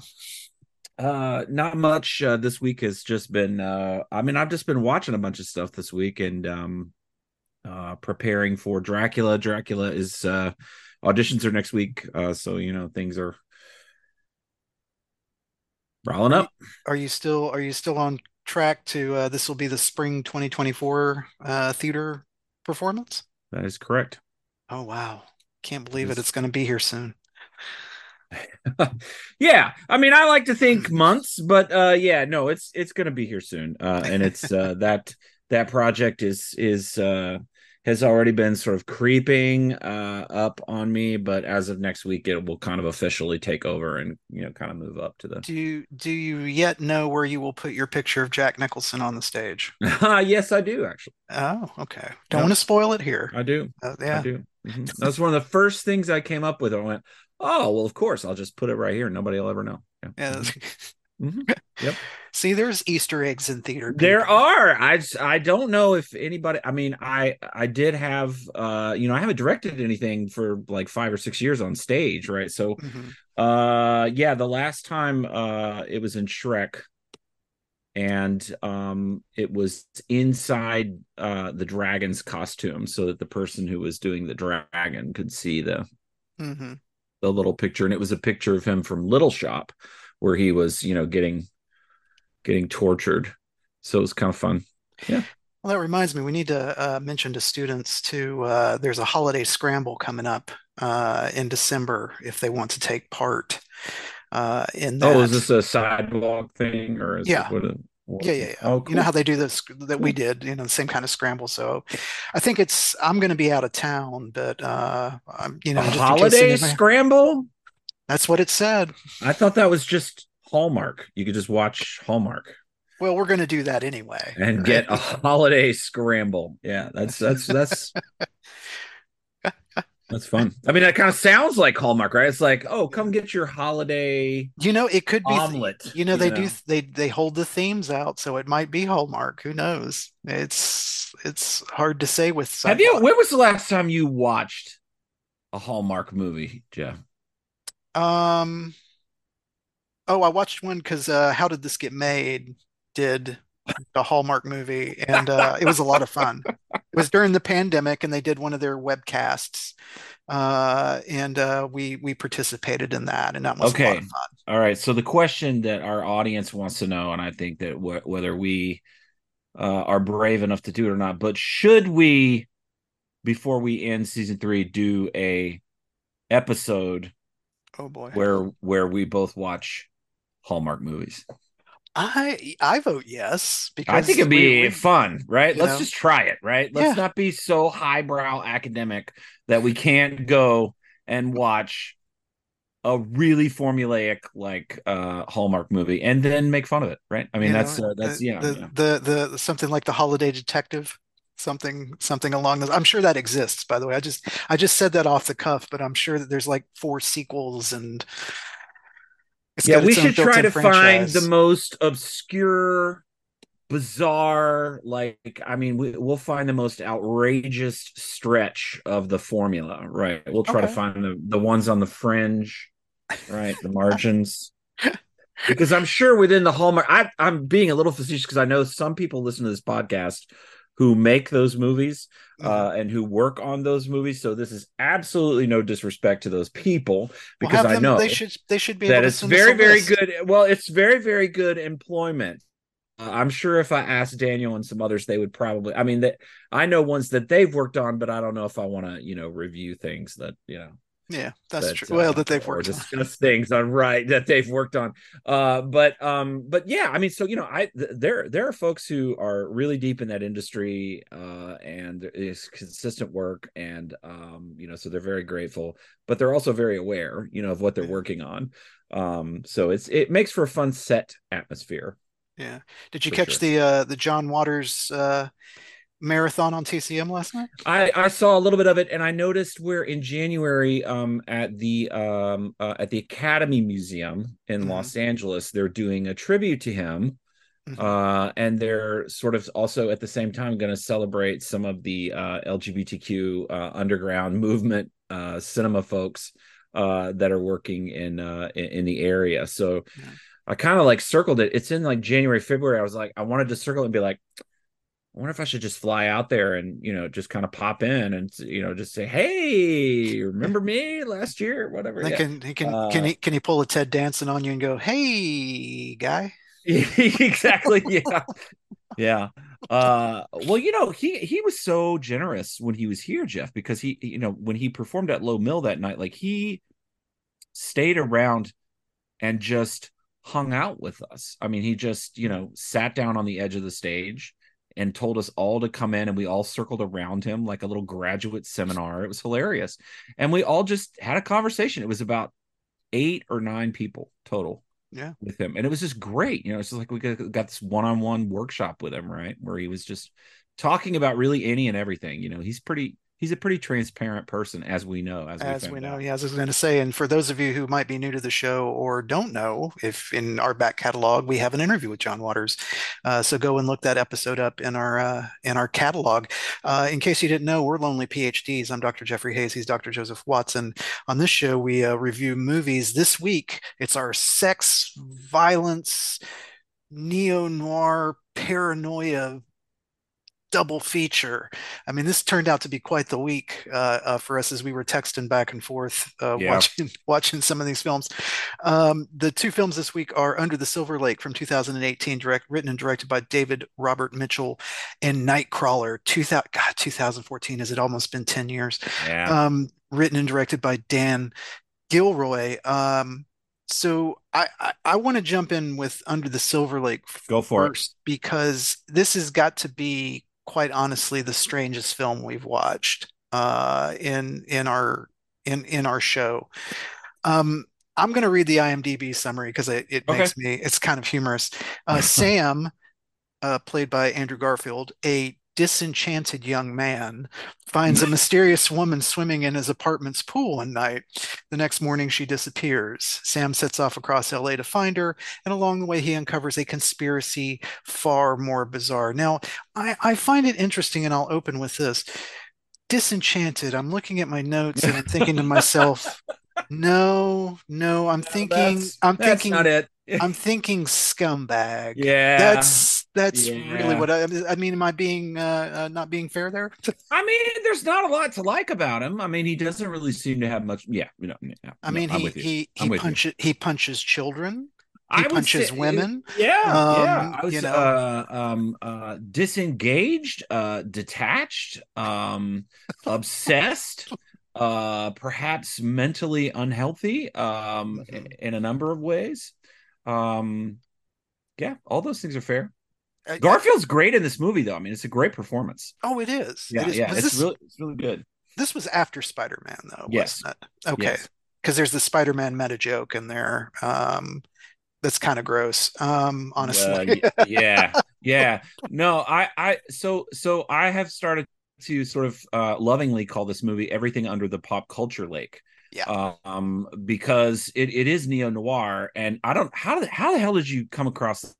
what's been going on? Uh, not much. Uh, this week has just been. Uh, I mean, I've just been watching a bunch of stuff this week and um, uh, preparing for Dracula. Dracula is uh, auditions are next week, uh, so you know things are rolling up. Are you still are you still on track to uh, this will be the spring 2024 uh, theater performance? That is correct. Oh wow. Can't believe it. It's going to be here soon. yeah, I mean, I like to think months, but uh, yeah, no, it's it's gonna be here soon, uh, and it's uh, that that project is is uh, has already been sort of creeping uh, up on me, but as of next week, it will kind of officially take over and you know kind of move up to the. Do you do you yet know where you will put your picture of Jack Nicholson on the stage? yes, I do actually. Oh, okay. Don't Yeah. want to spoil it here. I do. Uh, I yeah. do. Mhm. That's one of the first things I came up with. I went, oh well, of course, I'll just put it right here. Nobody will ever know. Yeah. Yeah. Mhm. Yep. See, there's Easter eggs in theater. There are. I I don't know if anybody. I mean, I I did have. Uh, you know, I haven't directed anything for like five or six years on stage, right? So, Mhm. uh, yeah, the last time uh it was in Shrek, and um, it was inside uh the dragon's costume, so that the person who was doing the dragon could see the Mhm. The little picture, and it was a picture of him from Little Shop, where he was, you know, getting getting tortured. So it was kind of fun. Yeah. Well, that reminds me, we need to uh, mention to students too. Uh, there's a holiday scramble coming up uh, in December if they want to take part uh, in that. Oh, is this a sidewalk thing or is Yeah. it what? A, Yeah, yeah, yeah. Oh, You know how they do this that we did, you know, the same kind of scramble. So I think it's I'm going to be out of town, but uh, I'm, you know, holiday scramble? that's what it said. I thought that was just Hallmark. You could just watch Hallmark Well, we're going to do that anyway. and right? get a holiday scramble. Yeah, that's that's that's that's fun. I mean, that kind of sounds like Hallmark, right? It's like, oh, come get your holiday You know, it could be. omelet. You know, they do know? they they hold the themes out, so it might be Hallmark. Who knows? It's it's hard to say with Have you? When was the last time you watched a Hallmark movie, Jeff? Um, oh, I watched one because uh, How Did This Get Made did a Hallmark movie, and uh, it was a lot of fun. It was during the pandemic, and they did one of their webcasts, uh, and uh, we we participated in that, and that was a lot Okay. of fun. All right. So the question that our audience wants to know, and I think that wh- whether we uh, are brave enough to do it or not, but should we, before we end season three, do a episode Oh boy. where where we both watch Hallmark movies? I I vote yes because I think it'd be we- fun, right? Let's know. just try it, right? Let's Yeah. not be so highbrow academic that we can't go and watch a really formulaic like uh Hallmark movie and then make fun of it, right? I mean, you that's know, uh, that's the, yeah, the, yeah. the the something like the Holiday Detective, something something along those. I'm sure that exists, by the way. I just I just said that off the cuff, but I'm sure that there's like four sequels and it's yeah. We should try to find the most obscure, bizarre. Like, I mean, we, we'll find the most outrageous stretch of the formula, right? We'll try to find the the ones on the fringe, right? The margins. because I'm sure within the Hallmark, I, I'm being a little facetious because I know some people listen to this podcast who make those movies Mm-hmm. uh, and who work on those movies. So this is absolutely no disrespect to those people We'll because I them- know they should they should be that able to it's very, very list. good. Well, it's very, very good employment. Uh, I'm sure if I asked Daniel and some others, they would probably. I mean, that I know ones that they've worked on, but I don't know if I want to, you know, review things that you know Yeah, that's that, true. Well, uh, that they've or worked on. discuss things on right that they've worked on uh but um but yeah i mean so you know i th- there there are folks who are really deep in that industry uh and it's consistent work and um you know so they're very grateful but they're also very aware you know of what they're Yeah. working on um so it's it makes for a fun set atmosphere Yeah. Did you catch sure. the uh the John Waters uh marathon on TCM last night? I, I saw a little bit of it and I noticed we're in January um, at the um, uh, at the Academy Museum in Mhm. Los Angeles. They're doing a tribute to him. Mhm. Uh, and they're sort of also at the same time going to celebrate some of the uh, LGBTQ uh, underground movement uh, cinema folks uh, that are working in uh, in, in the area. So Yeah. I kind of like circled it. It's in like January, February. I was like, I wanted to circle it and be like, I wonder if I should just fly out there and you know just kind of pop in and you know just say, hey, remember me last year, whatever. Yeah. can he can Uh, can he can he pull a Ted Danson on you and go, "Hey, guy"? exactly. Yeah. Yeah. Uh well, you know, he he was so generous when he was here, Jeff, because he you know, when he performed at Low Mill that night, like he stayed around and just hung out with us. I mean, he just, you know, sat down on the edge of the stage and told us all to come in and we all circled around him like a little graduate seminar. It was hilarious. And we all just had a conversation. It was about 8 or 9 people total Yeah. with him and it was just great you know it's just like we got, got this one-on-one workshop with him right where he was just talking about really any and everything you know he's pretty he's a pretty transparent person as we know as, As found we know, out. yeah, as I was going to say, and for those of you who might be new to the show or don't know, if in our back catalog we have an interview with John Waters, uh, so go and look that episode up in our uh, in our catalog. Uh, in case you didn't know, we're Lonely PhDs. I'm Dr. Jeffrey Hayes. He's Dr. Joseph Watson. On this show, we uh, review movies. This week, it's our sex, violence, neo noir, paranoia double feature. I mean, this turned out to be quite the week uh, uh, for us as we were texting back and forth uh, Yeah. watching watching some of these films. Um, the two films this week are Under the Silver Lake from 2018, direct written and directed by David Robert Mitchell, and Nightcrawler 2000 God 2014. Has it almost been 10 years? yeah um, written and directed by Dan Gilroy. Um, so I, I, I want to jump in with Under the Silver Lake Go for it. first because this has got to be, quite honestly, the strangest film we've watched uh, in in our in in our show. Um, I'm going to read the IMDb summary because it, it Okay. makes me it's kind of humorous. Uh, Sam, uh, played by Andrew Garfield, a disenchanted young man, finds a mysterious woman swimming in his apartment's pool one night. The next morning, she disappears. Sam sets off across LA to find her, and along the way, he uncovers a conspiracy far more bizarre. Now, I, I find it interesting, and I'll open with this. Disenchanted. I'm looking at my notes and I'm thinking to myself, no, no, I'm thinking, That's- I'm that's thinking, not it I'm thinking scumbag. yeah That's that's really what I, I mean. Am I being uh, uh, not being fair there? I mean, there's not a lot to like about him. I mean, he doesn't really seem to have much. Yeah, you know, yeah, I mean, I'm he he he punches he punches children. He would punches say- women. Yeah, yeah. Um, I was you know. uh, um, uh, disengaged, uh, detached, um, obsessed, uh, perhaps mentally unhealthy, um, Mhm. in a number of ways. Um, yeah, all those things are fair. I- I- Garfield's great in this movie, though. I mean, it's a great performance. oh, it is. Yeah, it is. yeah, Was it's this really, it's really good. this was after Spider-Man though, Yes. wasn't it? Okay, Yes. because there's the Spider-Man meta joke in there. Um, that's kind of gross. Um, honestly. Y- yeah, yeah. No, I, I, so, so I have started to sort of uh, lovingly call this movie everything under the pop culture lake. Yeah. Um, because it, it is neo noir, and I don't how the how the hell did you come across?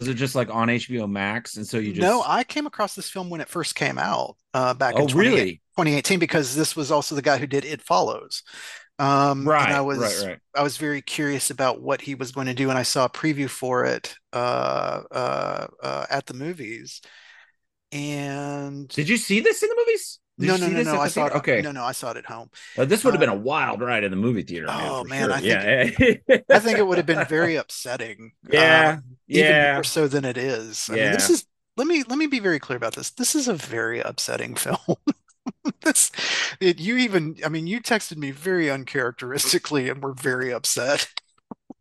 Was it just like on HBO Max, and so you just No, I came across this film when it first came out uh, back in oh 20 really 2018 because this was also the guy who did It Follows. Um, right and I was right right I was very curious about what he was going to do, and I saw a preview for it uh, uh, uh, at the movies. And Did you see this in the movies? Did no, no, no, no, I saw it. Okay, No, no, I saw it at home. Uh, this would have been uh, a wild ride in the movie theater. Oh, man, sure. I think yeah, I think it would have been very upsetting. Yeah, um, even yeah. more so than it is. I mean, this is. Let me let me be very clear about this. This is a very upsetting film. This, it, you even, I mean, you texted me very uncharacteristically and were very upset.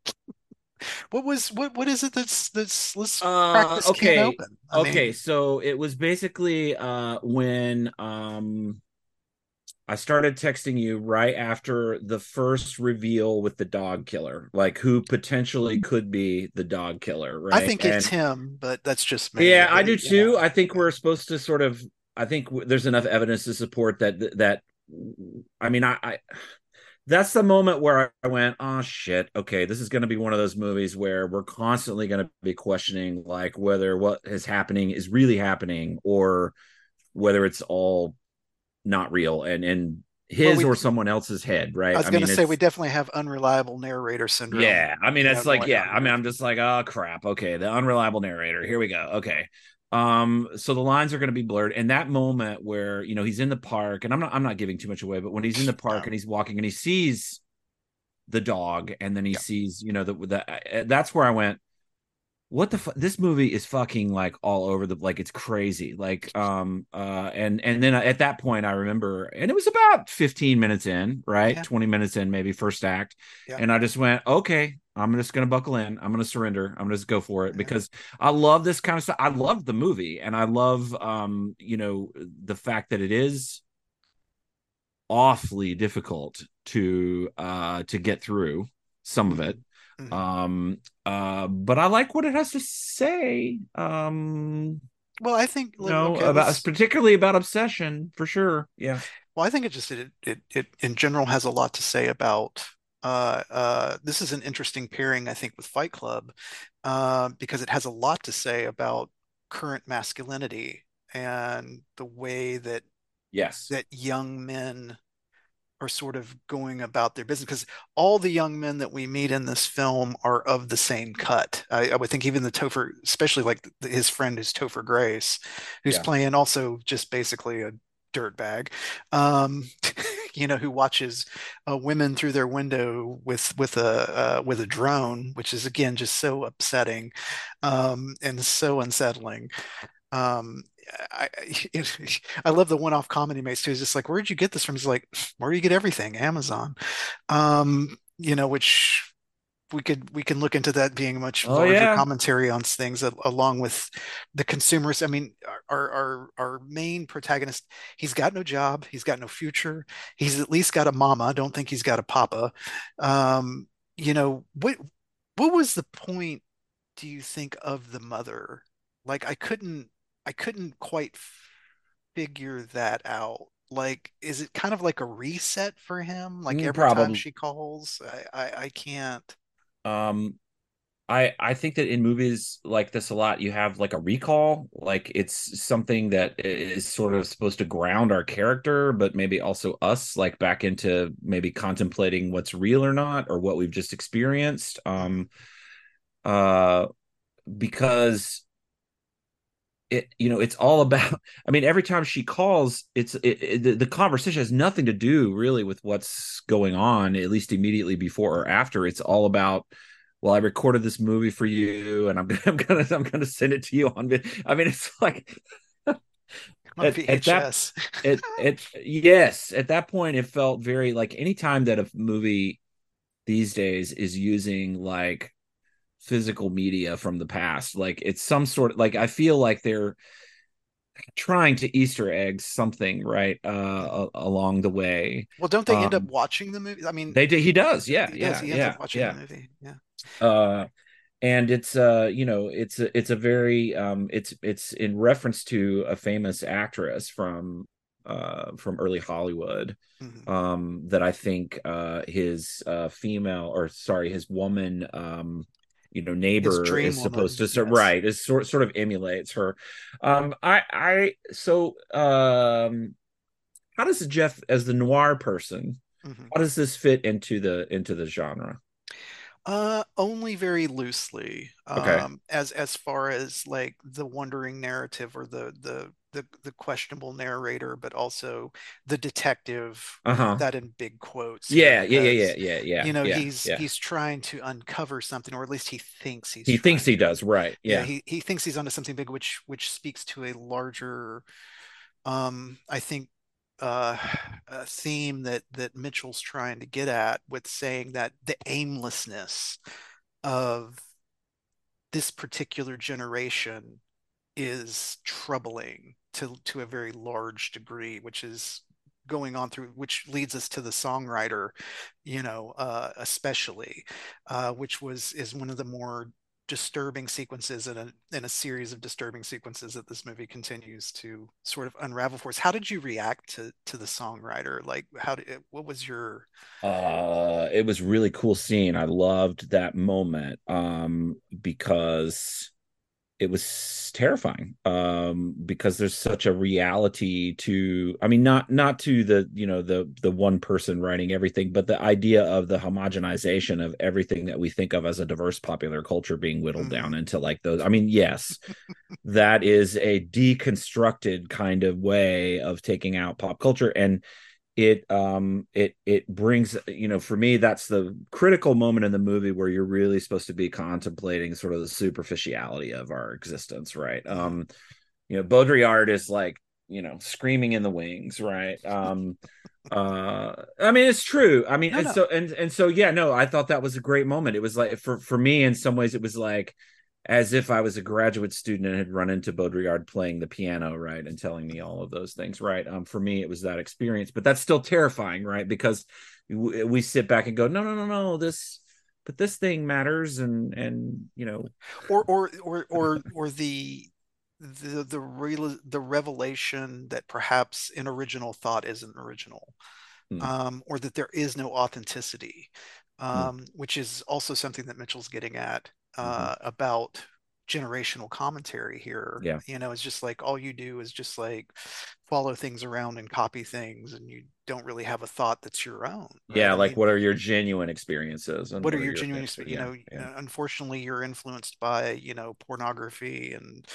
What was what what is it that's that's let's Uh, okay, open. I okay. mean, so it was basically uh when um I started texting you right after the first reveal with the dog killer, like who potentially could be the dog killer, right? I think it's him, but that's just me. Yeah, I do too. know. I think we're supposed to sort of. I think w- there's enough evidence to support that. That I mean, I, I that's the moment where I went, oh shit, okay, this is going to be one of those movies where we're constantly going to be questioning like whether what is happening is really happening or whether it's all not real. And and his we- or someone else's head, right? I was going to say we definitely have unreliable narrator syndrome. Yeah, I mean, it's like, yeah, I mean. I'm just like, oh crap. Okay, the unreliable narrator. Here we go. Okay. Um, so the lines are going to be blurred, and that moment where you know he's in the park, and I'm not, I'm not giving too much away, but when he's in the park and he's walking and he sees the dog, and then he Yeah. sees, you know, the, the that's where I went. What the fu- this movie is fucking like all over the like it's crazy like um uh and and then at that point I remember and it was about 15 minutes in right Yeah. 20 minutes in maybe first act Yeah. and I just went okay I'm just gonna buckle in. I'm gonna surrender. I'm gonna go for it because I love this kind of stuff. I love the movie and I love um you know the fact that it is awfully difficult to uh to get through some of it. Mhm. um uh but i like what it has to say um well, I think you know okay, about let's- particularly about obsession for sure. Yeah. Well, I think it just it, it it in general has a lot to say about uh uh this is an interesting pairing I think with Fight Club uh, because it has a lot to say about current masculinity and the way that yes that young men are sort of going about their business because all the young men that we meet in this film are of the same cut. I, I would think even the Topher, especially like his friend who's Topher Grace, who's Yeah. playing also just basically a dirtbag, um, you know, who watches uh, women through their window with with a uh, with a drone, which is again just so upsetting um, and so unsettling. Um, I, I love the one-off comedy makes too. He's just like, "Where'd you get this from?" He's like, "Where do you get everything? Amazon." Um, you know, which we could we can look into that being a much Oh, larger yeah. commentary on things along with the consumers. I mean, our our our main protagonist, he's got no job, he's got no future, he's at least got a mama. I don't think he's got a papa. Um, you know, what what was the point, do you think, of the mother? Like I couldn't I couldn't quite figure that out. Like, is it kind of like a reset for him? Like Mm, every time she calls, I, I, I can't. Um i i think that in movies like this a lot you have like a recall like it's something that is sort of supposed to ground our character but maybe also us like back into maybe contemplating what's real or not or what we've just experienced. Um uh because it you know it's all about i mean every time she calls it's it, it, the, the conversation has nothing to do really with what's going on at least immediately before or after it's all about well i recorded this movie for you and i'm gonna i'm gonna i'm gonna send it to you on i mean it's like At- at that- VHS. it it yes at that point it felt very like anytime that a movie these days is using like physical media from the past like it's some sort of like i feel like they're trying to easter egg something right uh along the way Well, don't they end up um, watching the movie? I mean, they did he does yeah he yeah does. He ends yeah up watching yeah the movie. Yeah. uh and it's uh you know it's a, it's a very um it's it's in reference to a famous actress from uh from early hollywood Mhm. um that i think uh his uh female or sorry his woman um you know neighbor is supposed to yes. right is sort sort of emulates her um i i so um how does jeff as the noir person Mhm. how does this fit into the into the genre Uh, only very loosely. Okay. Um, as as far as like the wandering narrative or the the the the questionable narrator, but also the detective. Uh-huh. That in big quotes. yeah yeah yeah yeah yeah yeah You know, yeah, he's yeah. he's trying to uncover something, or at least he thinks he's he thinks he does right Yeah, yeah he he thinks he's onto something big, which which speaks to a larger, um, I think, uh, a theme that that Mitchell's trying to get at with saying that the aimlessness of this particular generation is troubling to to a very large degree, which is going on through which leads us to the songwriter, you know, uh, especially, uh, which was is one of the more disturbing sequences in a in a series of disturbing sequences that this movie continues to sort of unravel for us. How did you react to to the songwriter? Like, how did what was your uh it was really cool scene i loved that moment um because it was terrifying um because there's such a reality to i mean not not to the you know the the one person writing everything but the idea of the homogenization of everything that we think of as a diverse popular culture being whittled mm. down into like those i mean yes that is a deconstructed kind of way of taking out pop culture and it um it it brings you know for me that's the critical moment in the movie where you're really supposed to be contemplating sort of the superficiality of our existence right? Um you know baudrillard is like you know screaming in the wings right? Um uh i mean it's true. I mean no, and no. so and and so yeah no i thought that was a great moment. It was like for for me in some ways it was like as if I was a graduate student and had run into Baudrillard playing the piano, right, and telling me all of those things, right. Um, for me, it was that experience, but that's still terrifying, right, because we, we sit back and go, no, no, no, no, this, but this thing matters, and and you know, or or or or or the the the real the revelation that perhaps an original thought isn't original, mm. um, or that there is no authenticity, hmm. um, mm. which is also something that Mitchell's getting at mm-hmm. Uh, about generational commentary here. Yeah. You know, it's just like all you do is just like follow things around and copy things and you don't really have a thought that's your own. Right? Yeah, I like mean, what are your genuine experiences? And what, are your, genuine you know, yeah. unfortunately you're influenced by, you know, pornography and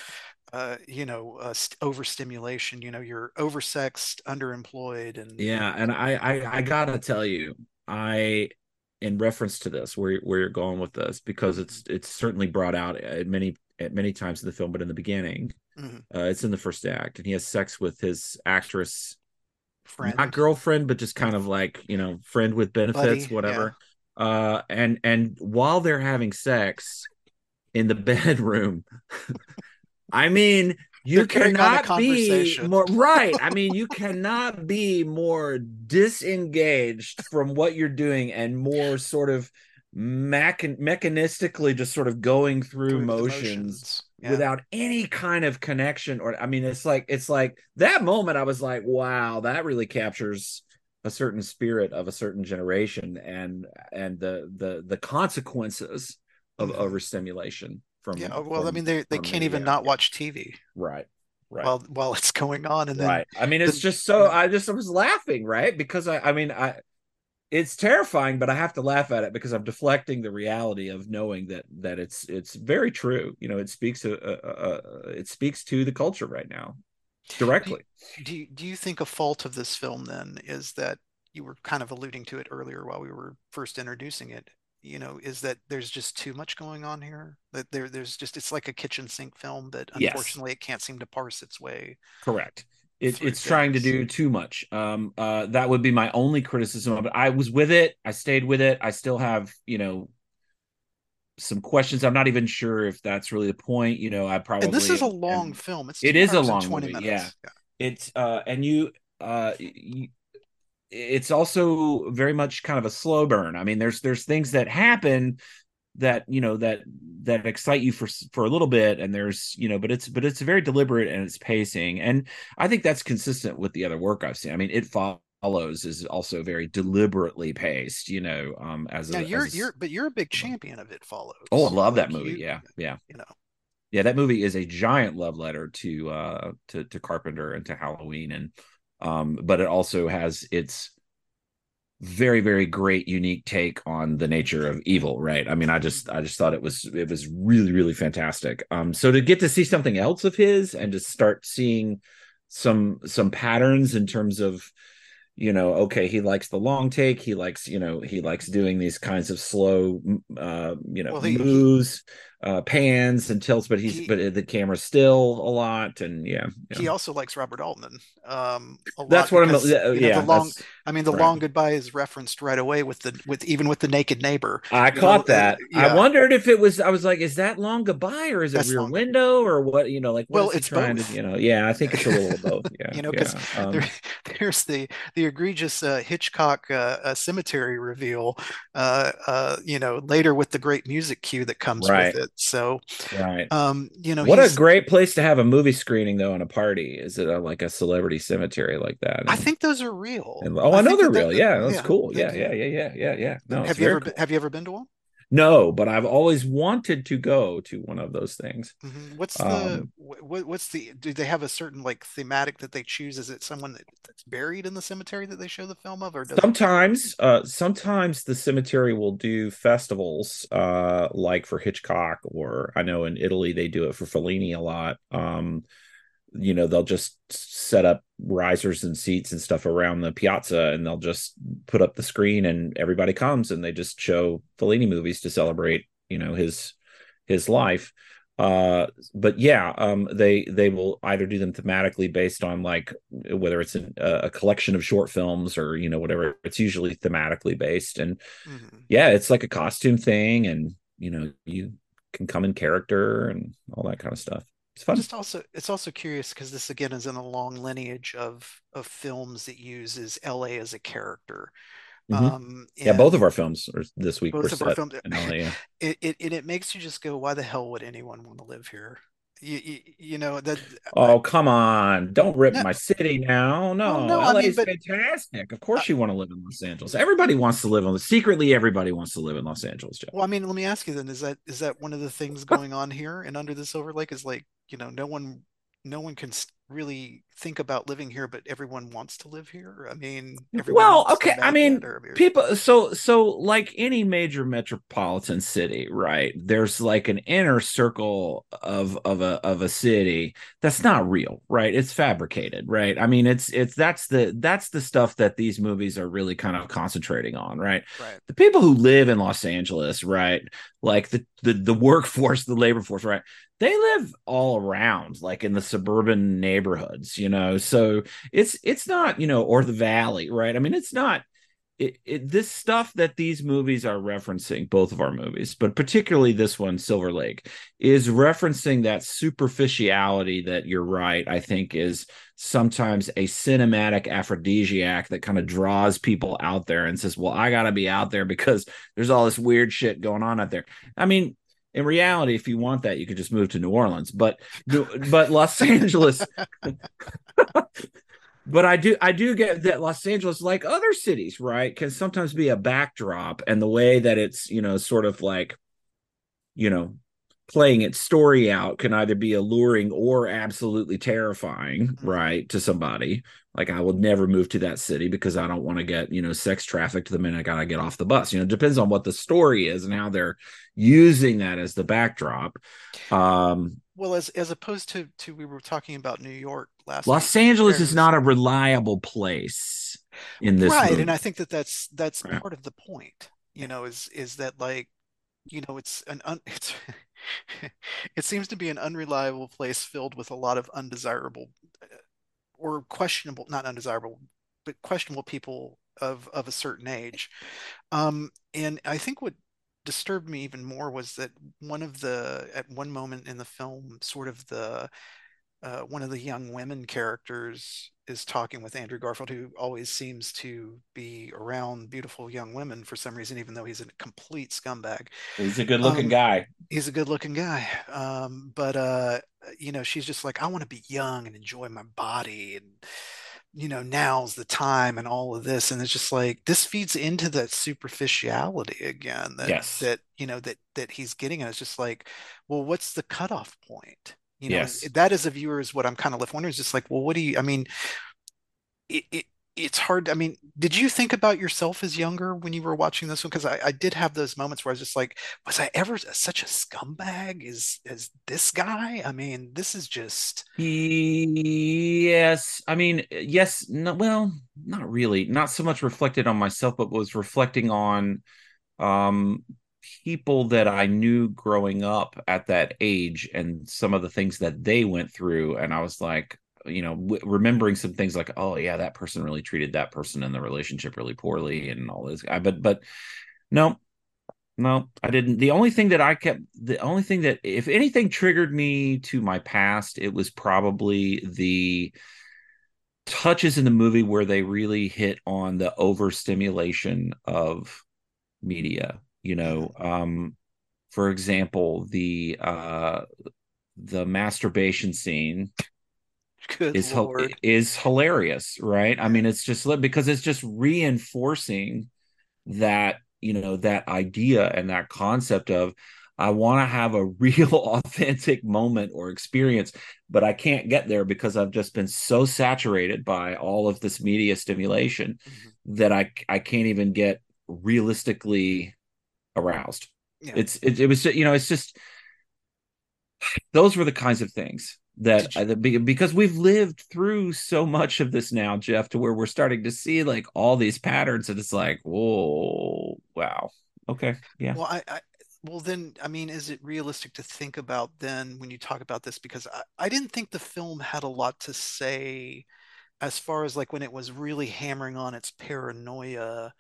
uh, you know, uh, st- overstimulation, you know, you're oversexed, underemployed and Yeah, and I I I got to tell you, I in reference to this where where you're going with this because it's it's certainly brought out at many at many times in the film but in the beginning mm-hmm. uh, it's in the first act and he has sex with his actress friend not girlfriend but just kind of like you know friend with benefits Buddy, whatever yeah. uh and and while they're having sex in the bedroom i mean you cannot be more right i mean you cannot be more disengaged from what you're doing and more sort of mechan- mechanistically just sort of going through, through motions, Yeah. without any kind of connection or i mean it's like it's like that moment i was like wow that really captures a certain spirit of a certain generation and and the the the consequences of mm-hmm. overstimulation from yeah well from, i mean they they can't even not watch tv right right. while while it's going on and then right. I mean it's the, just so i just I was laughing right? Because i i mean i it's terrifying but i have to laugh at it because i'm deflecting the reality of knowing that that it's it's very true. You know it speaks uh, uh, uh it speaks to the culture right now directly. Do you, do you think a fault of this film then is that you were kind of alluding to it earlier while we were first introducing it you know is that there's just too much going on here that there there's just it's like a kitchen sink film that unfortunately yes. it can't seem to parse its way correct. It, it's trying to do too much. Um uh that would be my only criticism of it. I was with it. I stayed with it. I still have you know some questions. I'm not even sure if that's really the point you know i probably and this is a long film. It's it is a long 20 movie, minutes. Yeah. yeah it's uh and you uh you, it's also very much kind of a slow burn. I mean, there's there's things that happen that you know that that excite you for for a little bit and there's you know but it's but it's very deliberate and it's pacing. And i think that's consistent with the other work i've seen. I mean it follows is also very deliberately paced you know um as now a, you're as you're but you're a big champion of it follows. Oh i love like that movie. you, yeah yeah. you know. Yeah that movie is a giant love letter to uh to to carpenter and to halloween and um, but it also has its very very great unique take on the nature of evil right? I mean i just i just thought it was it was really really fantastic. Um so to get to see something else of his and to start seeing some some patterns in terms of you know okay he likes the long take. He likes you know he likes doing these kinds of slow uh you know well, he, moves uh pans and tilts but he's he, but the camera's still a lot and yeah, yeah. he also likes robert altman um that's what because, i'm yeah, the long i mean the right. long goodbye is referenced right away with the with even with the naked neighbor i caught know, that yeah. i wondered if it was i was like is that long goodbye or is it that's rear window or what you know like well it's trying both. to you know yeah i think it's a little of both yeah you know because um, there, there's the the egregious uh, hitchcock uh, uh, cemetery reveal uh, uh, you know later with the great music cue that comes right. with it so, right. Um, you know, what a great place to have a movie screening though, on a party. Is it a, like a celebrity cemetery like that? And, I think those are real. And, oh, I, I know they're real. That, yeah, that's yeah, cool. Yeah, yeah, yeah, yeah, yeah, yeah. No, have you ever cool. have you ever been to one? No, but I've always wanted to go to one of those things. Mhm. What's the Um, what, what's the do they have a certain like thematic that they choose? Is it someone that, that's buried in the cemetery that they show the film of, or does it? sometimes, uh, sometimes the cemetery will do festivals, uh, like for Hitchcock, or I know in Italy they do it for Fellini a lot. Um, you know they'll just set up risers and seats and stuff around the piazza and they'll just put up the screen and everybody comes and they just show Fellini movies to celebrate you know his his life. Uh but yeah um they they will either do them thematically based on like whether it's an, a collection of short films or you know whatever it's usually thematically based. And Mhm. yeah it's like a costume thing and you know you can come in character and all that kind of stuff it's fun just also it's also curious because this again is in a long lineage of of films that uses LA as a character. hmm Um, Yeah, both of our films are, this week were both of our films, LA. Yeah. it, it and it makes you just go, why the hell would anyone want to live here? You, you, you know that I, Oh, come on. Don't rip no, my city now. well, No, no, I LA mean, is but fantastic. Of uh, course you want to live in Los Angeles. Everybody wants to live on the secretly everybody wants to live in Los Angeles, Jeff. well, I mean, let me ask you then, is that is that one of the things going on here and under the Silver Lake is like, you know, no one no one can really think about living here, but everyone wants to live here. I mean, everyone Well, okay. I mean, I mean, people so so like any major metropolitan city, right? There's like an inner circle of of a of a city that's not real, right? It's fabricated, right? I mean, it's it's that's the that's the stuff that these movies are really kind of concentrating on, right? right. The people who live in Los Angeles, right? Like the the the workforce, the labor force, right? They live all around, like in the suburban neighborhoods, you know. So it's it's not you know or the valley right i mean it's not it, it, this stuff that these movies are referencing both of our movies but particularly this one silver lake is referencing that superficiality that you're right i think is sometimes a cinematic aphrodisiac that kind of draws people out there and says well i gotta be out there because there's all this weird shit going on out there i mean in reality if you want that you could just move to new orleans but but los angeles but I do I do get that Los Angeles, like other cities, right, can sometimes be a backdrop, and the way that it's you know sort of like you know playing its story out can either be alluring or absolutely terrifying, Mhm. right, to somebody. Like I will never move to that city because I don't want to get you know sex trafficked the minute I gotta get off the bus. You know, it depends on what the story is and how they're using that as the backdrop. Um, Well, as as opposed to to we were talking about New York last week Los with Angeles is not a reliable place in this right? And I think that that's that's Right. part of the point, you know, is is that like, you know, it's an un, it's it seems to be an unreliable place filled with a lot of undesirable or questionable, not undesirable, but questionable people of of a certain age. Um, and I think what disturbed me even more was that one of the at one moment in the film, sort of the uh, one of the young women characters is talking with Andrew Garfield, who always seems to be around beautiful young women for some reason, even though he's a complete scumbag. He's a good looking Um, guy. he's a good-looking guy, um, but uh, you know, she's just like, I want to be young and enjoy my body, and you know, now's the time, and all of this, and it's just like this feeds into that superficiality again that Yes. that you know that that he's getting And It's just like, well, what's the cutoff point? You know, Yes. that as a viewer is what I'm kind of left wondering. Is just like, well, what do you? I mean, it, it it's hard. I mean, did you think about yourself as younger when you were watching this one? Because I, I did have those moments where I was just like, was I ever such a scumbag as as this guy? I mean, this is just Yes. I mean, yes. No, well, not really. Not so much reflected on myself, but was reflecting on um people that I knew growing up at that age and some of the things that they went through. And I was like, you know, w- remembering some things like, oh yeah, that person really treated that person in the relationship really poorly and all this. I, but but no, No, I didn't. The only thing that I kept, the only thing that, if anything, triggered me to my past, it was probably the touches in the movie where they really hit on the overstimulation of media. You know, um, for example, the uh, the masturbation scene good is Lord. is hilarious, right? I mean, it's just because it's just reinforcing that you know that idea and that concept of I want to have a real authentic moment or experience, but I can't get there because I've just been so saturated by all of this media stimulation mm-hmm. that I I can't even get realistically aroused. Yeah. It's it, it was you know it's just those were the kinds of things that I, because we've lived through so much of this now, Jeff, to where we're starting to see like all these patterns, and it's like, whoa, wow, okay, yeah. Well, I, I well then, I mean, is it realistic to think about then when you talk about this? Because I, I didn't think the film had a lot to say as far as like when it was really hammering on its paranoia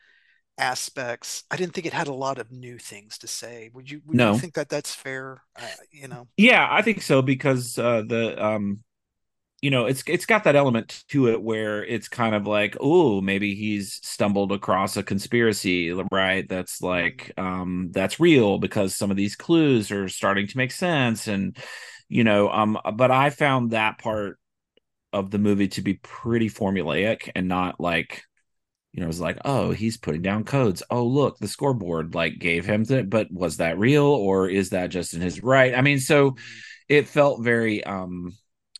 aspects. I didn't think it had a lot of new things to say. Would you? Would no. you think that that's fair? Uh, you know. Yeah, I think so because uh, the um, you know, it's it's got that element to it where it's kind of like, oh, maybe he's stumbled across a conspiracy, right? That's like um, that's real because some of these clues are starting to make sense, and you know, um, but I found that part of the movie to be pretty formulaic and not like you know, it was like, oh, he's putting down codes. Oh, look, the scoreboard like gave him that, but was that real or is that just in his right? I mean, so it felt very um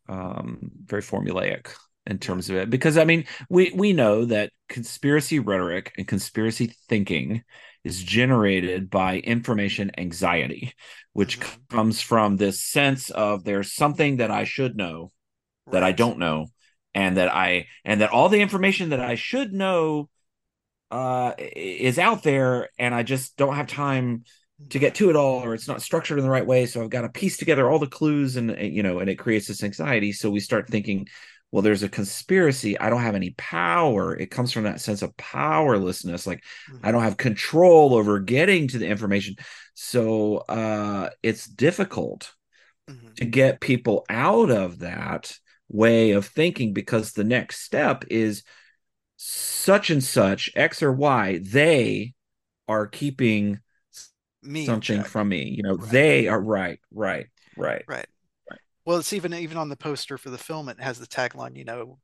um very formulaic in terms of it because I mean, we we know that conspiracy rhetoric and conspiracy thinking is generated by information anxiety, which mm-hmm. comes from this sense of there's something that I should know that I don't know and that I and that all the information that I should know uh, is out there, and I just don't have time to get to it all, or it's not structured in the right way. So I've got to piece together all the clues, and you know, and it creates this anxiety. So we start thinking, well, there's a conspiracy. I don't have any power. It comes from that sense of powerlessness, like. I don't have control over getting to the information. So uh, it's difficult mm-hmm. to get people out of that way of thinking because the next step is such and such x or y they are keeping me something from me you know right. they are right right right. Right. Well it's even even on the poster for the film it has the tagline you know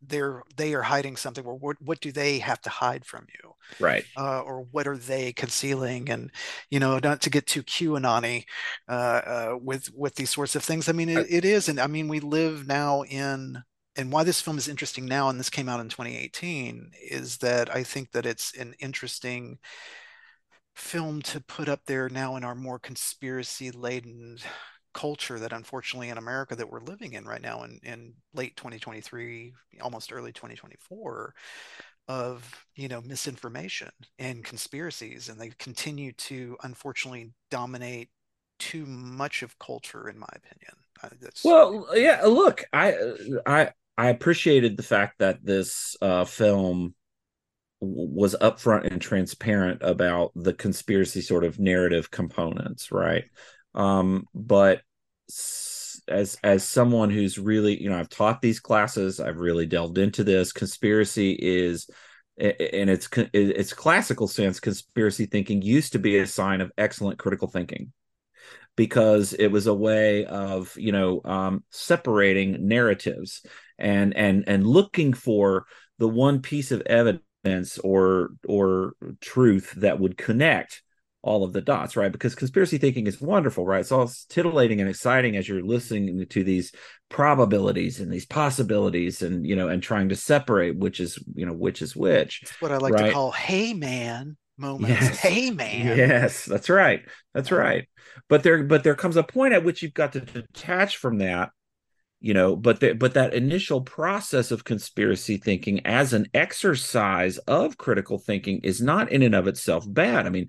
they're they are hiding something or what, what do they have to hide from you? Right. Uh, or what are they concealing? And you know not to get too qanon uh, uh, with with these sorts of things. I mean it, it is and i mean we live now in and why this film is interesting now and this came out in 2018 is that i think that it's an interesting film to put up there now in our more conspiracy laden culture that unfortunately in America that we're living in right now in, in late 2023, almost early 2024 of you know misinformation and conspiracies and they continue to unfortunately dominate too much of culture in my opinion. Well yeah look i i i appreciated the fact that this uh film was upfront and transparent about the conspiracy sort of narrative components right um, but as as someone who's really, you know, I've taught these classes, I've really delved into this. Conspiracy is in its its classical sense, conspiracy thinking used to be a sign of excellent critical thinking because it was a way of you know um, separating narratives and and and looking for the one piece of evidence or or truth that would connect all of the dots, right? Because conspiracy thinking is wonderful, right? It's all titillating and exciting as you're listening to these probabilities and these possibilities and you know and trying to separate which is you know which is which. It's what I like right? to call hey man moments. Yes. Hey man. Yes, that's right. That's right. But there but there comes a point at which you've got to detach from that you know but the, but that initial process of conspiracy thinking as an exercise of critical thinking is not in and of itself bad. I mean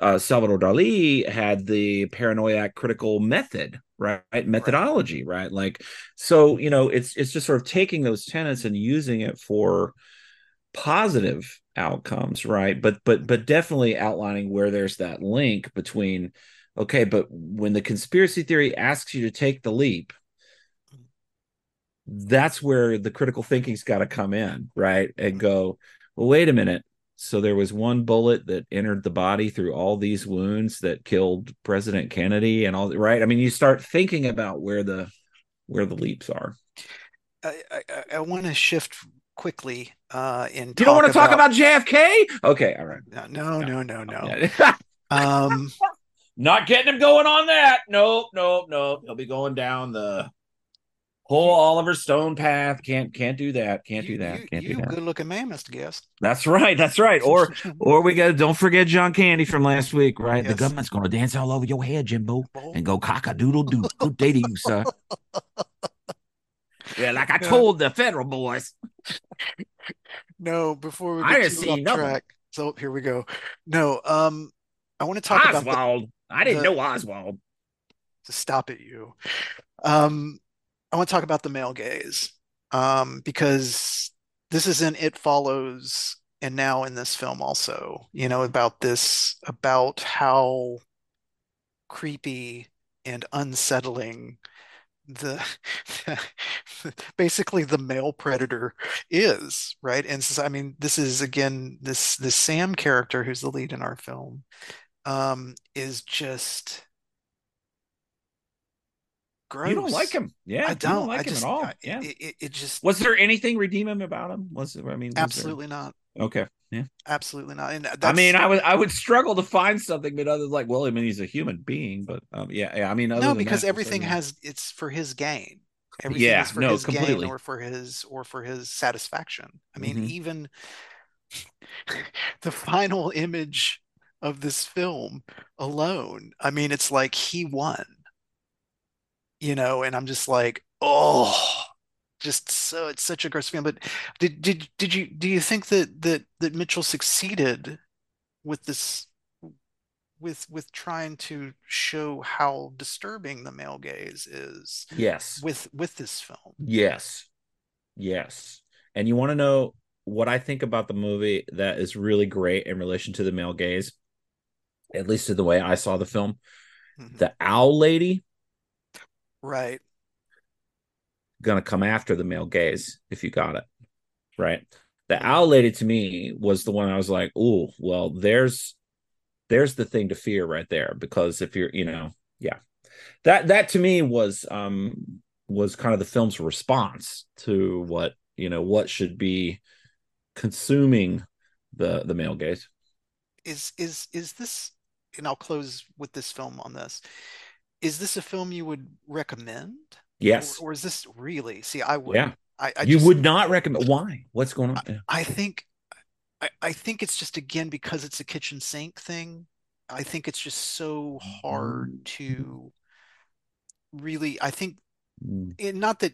uh, salvador dali had the paranoiac critical method right? Methodology right. right? Like so you know it's it's just sort of taking those tenets and using it for positive outcomes right? But but but definitely outlining where there's that link between okay but when the conspiracy theory asks you to take the leap that's where the critical thinking's got to come in, right? And go, well, wait a minute. So there was one bullet that entered the body through all these wounds that killed President Kennedy and all right. I mean, you start thinking about where the where the leaps are. I, I, I want to shift quickly uh, in. You don't want to talk about JFK? Okay, all right. No, no, no, no, no. um, not getting him going on that. Nope, nope, nope. He'll be going down the whole Oliver Stone path. Can't can't do that. Can't you, do that. Can't you do that. Good looking man, Mr. Guest. That's right. That's right. Or or we got don't forget John Candy from last week, right? Yes. The government's gonna dance all over your head, Jimbo, and go cock a doodle doo. Good day to you, sir. Yeah, like I told the federal boys. No, before we I get didn't see off nothing. track. So here we go. No, um, I want to talk about Oswald. I didn't the- know Oswald. to stop at you. Um, I want to talk about the male gaze. Um, because this is in It Follows and now in this film also, you know, about this, about how creepy and unsettling the basically the male predator is, right? And so, I mean, this is again this this Sam character who's the lead in our film, um, is just gross. You don't like him. Yeah. I you don't. like I him just, at all. I- yeah. It, it, it just Was there anything redeeming about him? Was it I mean was there- absolutely not. okay. Yeah. Absolutely not. And I mean, I would I would struggle to find something, but other than like, well, I mean, he's a human being, but um, yeah, yeah. I mean, other no, than because that, everything so, yeah. has it's for his gain. Everything Yeah, is for no, his completely. gain or for his or for his satisfaction. I mean, Mhm. even the final image of this film alone, I mean, it's like he won. You know, and I'm just like, oh, just so it's such a gross feeling. But did did did you do you think that that that Mitchell succeeded with this with with trying to show how disturbing the male gaze is yes, with with this film? yes, yes. And you want to know what I think about the movie that is really great in relation to the male gaze, at least to the way I saw the film. Mhm. The owl lady Right. gonna come after the male gaze if you got it. Right? The owl lady to me was the one i was like oh well there's there's the thing to fear right there because if you're you know yeah. That that to me was um was kind of the film's response to what you know what should be consuming the the male gaze. Is is is this, and I'll close with this film on this. Is this a film you would recommend? yes Or, or is this really? See, I would. yeah I, I you just, would not recommend why what's going on Yeah. I think I, I think it's just again because it's a kitchen sink thing. I think it's just so hard to really I think Mm. it, not that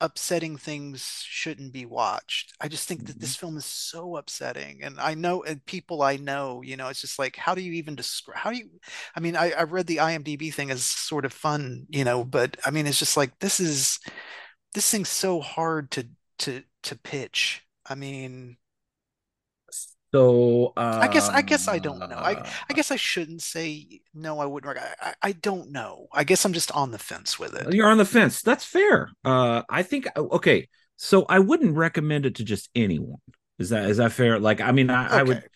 upsetting things shouldn't be watched. I just think that this Mm-hmm. film is so upsetting. And I know and people I know, you know, it's just like how do you even describe how do you I mean I, I read the IMDb thing as sort of fun, you know, but I mean it's just like this is this thing's so hard to to to pitch. I mean so uh, I guess I guess I don't know. I I guess I shouldn't say no. I wouldn't. I, I don't know. I guess I'm just on the fence with it. You're on the fence. That's fair. Uh, I think okay. So I wouldn't recommend it to just anyone. Is that is that fair? Like, I mean, I, I would, Okay.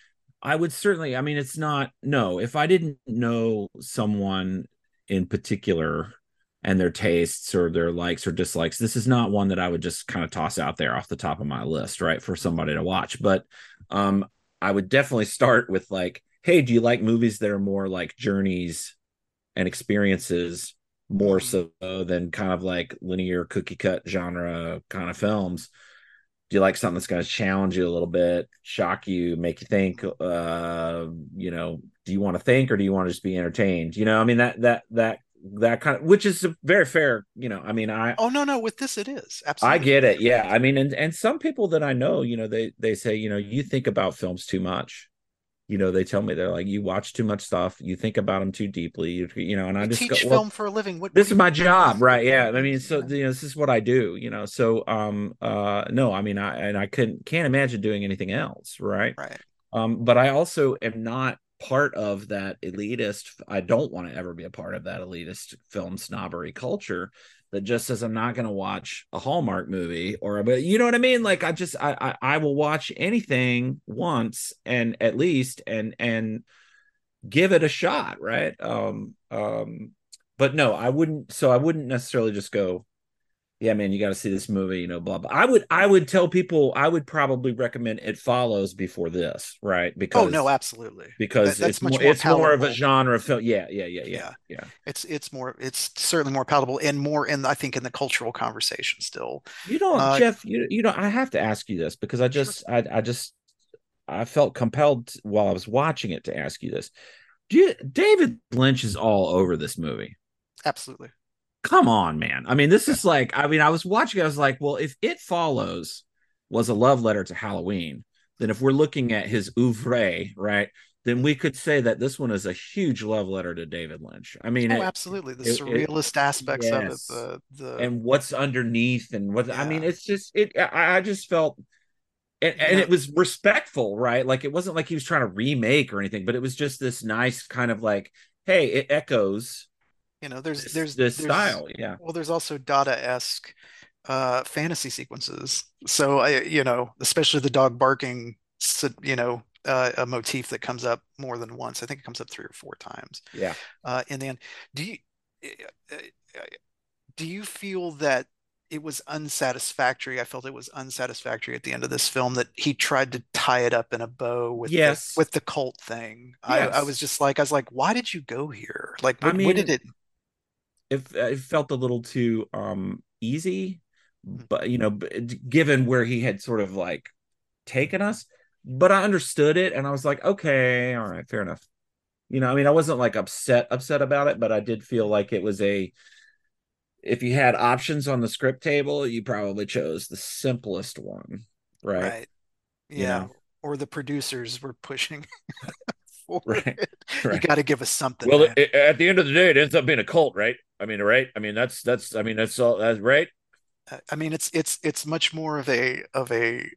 I would certainly. I mean, it's not no. If I didn't know someone in particular and their tastes or their likes or dislikes, this is not one that I would just kind of toss out there off the top of my list, right, for somebody to watch. But um, I would definitely start with like, hey, do you like movies that are more like journeys and experiences more so than kind of like linear cookie cut genre kind of films? Do you like something that's going to challenge you a little bit, shock you, make you think? Uh, you know, do you want to think or do you want to just be entertained? You know, I mean that that that that kind of which is a very fair. You know, I mean, I Oh no, no. With this, it is Absolutely. I get it. Yeah. I mean, and and some people that I know, you know, they they say, you know, you think about films too much. You know, they tell me they're like, you watch too much stuff, you think about them too deeply. You, you know, and I You just teach go, well, film for a living. What, this what is my job, right? Yeah. I mean, so you know, this is what I do. You know, so um, uh, no, I mean, I and I couldn't can't imagine doing anything else, right? Right. Um, but I also am not part of that elitist. I don't want to ever be a part of that elitist film snobbery culture that just says I'm not going to watch a Hallmark movie or but you know what I mean? Like I just I, I I will watch anything once and at least and and give it a shot, right? Um um but no, I wouldn't so I wouldn't necessarily just go yeah, man, you got to see this movie, you know, blah blah. I would I would tell people I would probably recommend It Follows before this, right? Because oh no, absolutely, because That- it's much more, more it's more of a palatable. genre film. Yeah, yeah, yeah, yeah, Yeah. yeah. it's it's more it's certainly more palatable and more in I think in the cultural conversation still. You know, Uh, Jeff, you you know, I have to ask you this because I sure, just I I just I felt compelled while I was watching it to ask you this. Do you, David Lynch is all over this movie. absolutely. Come on, man. I mean, this Yeah. is like, I mean, I was watching, I was like, well, if It Follows was a love letter to Halloween, then if we're looking at his oeuvre, right, then we could say that this one is a huge love letter to David Lynch. I mean, Oh, it, absolutely. The it, it surrealist aspects of it, the the And what's underneath and what, I mean, it's just, it, I, I just felt, and, you and it was respectful, right? Like it wasn't like he was trying to remake or anything, but it was just this nice kind of like, hey, it echoes you know, there's this there's this there's style. Yeah. well, there's also Dada-esque uh fantasy sequences. So I, you know, especially the dog barking, you know, uh, a motif that comes up more than once. I think it comes up three or four times. Yeah. Uh, in the end, do you uh, uh, do you feel that it was unsatisfactory? I felt it was unsatisfactory at the end of this film that he tried to tie it up in a bow with the with the cult thing. I, I was just like, I was like, why did you go here? Like, I what what did mean, it? it, it felt a little too um easy, Mhm. but you know, given where he had sort of like taken us, but I understood it and I was like, okay, all right, fair enough. You know, I mean, I wasn't like upset upset about it, but I did feel like it was a if you had options on the script table, you probably chose the simplest one, right? Right. You Yeah. know, Or the producers were pushing for right, it. You got to give us something, Well, it, at the end of the day, it ends up being a cult, right? I mean, right? I mean, that's that's. I mean, that's all. That's right. I I mean, it's it's it's much more of a of a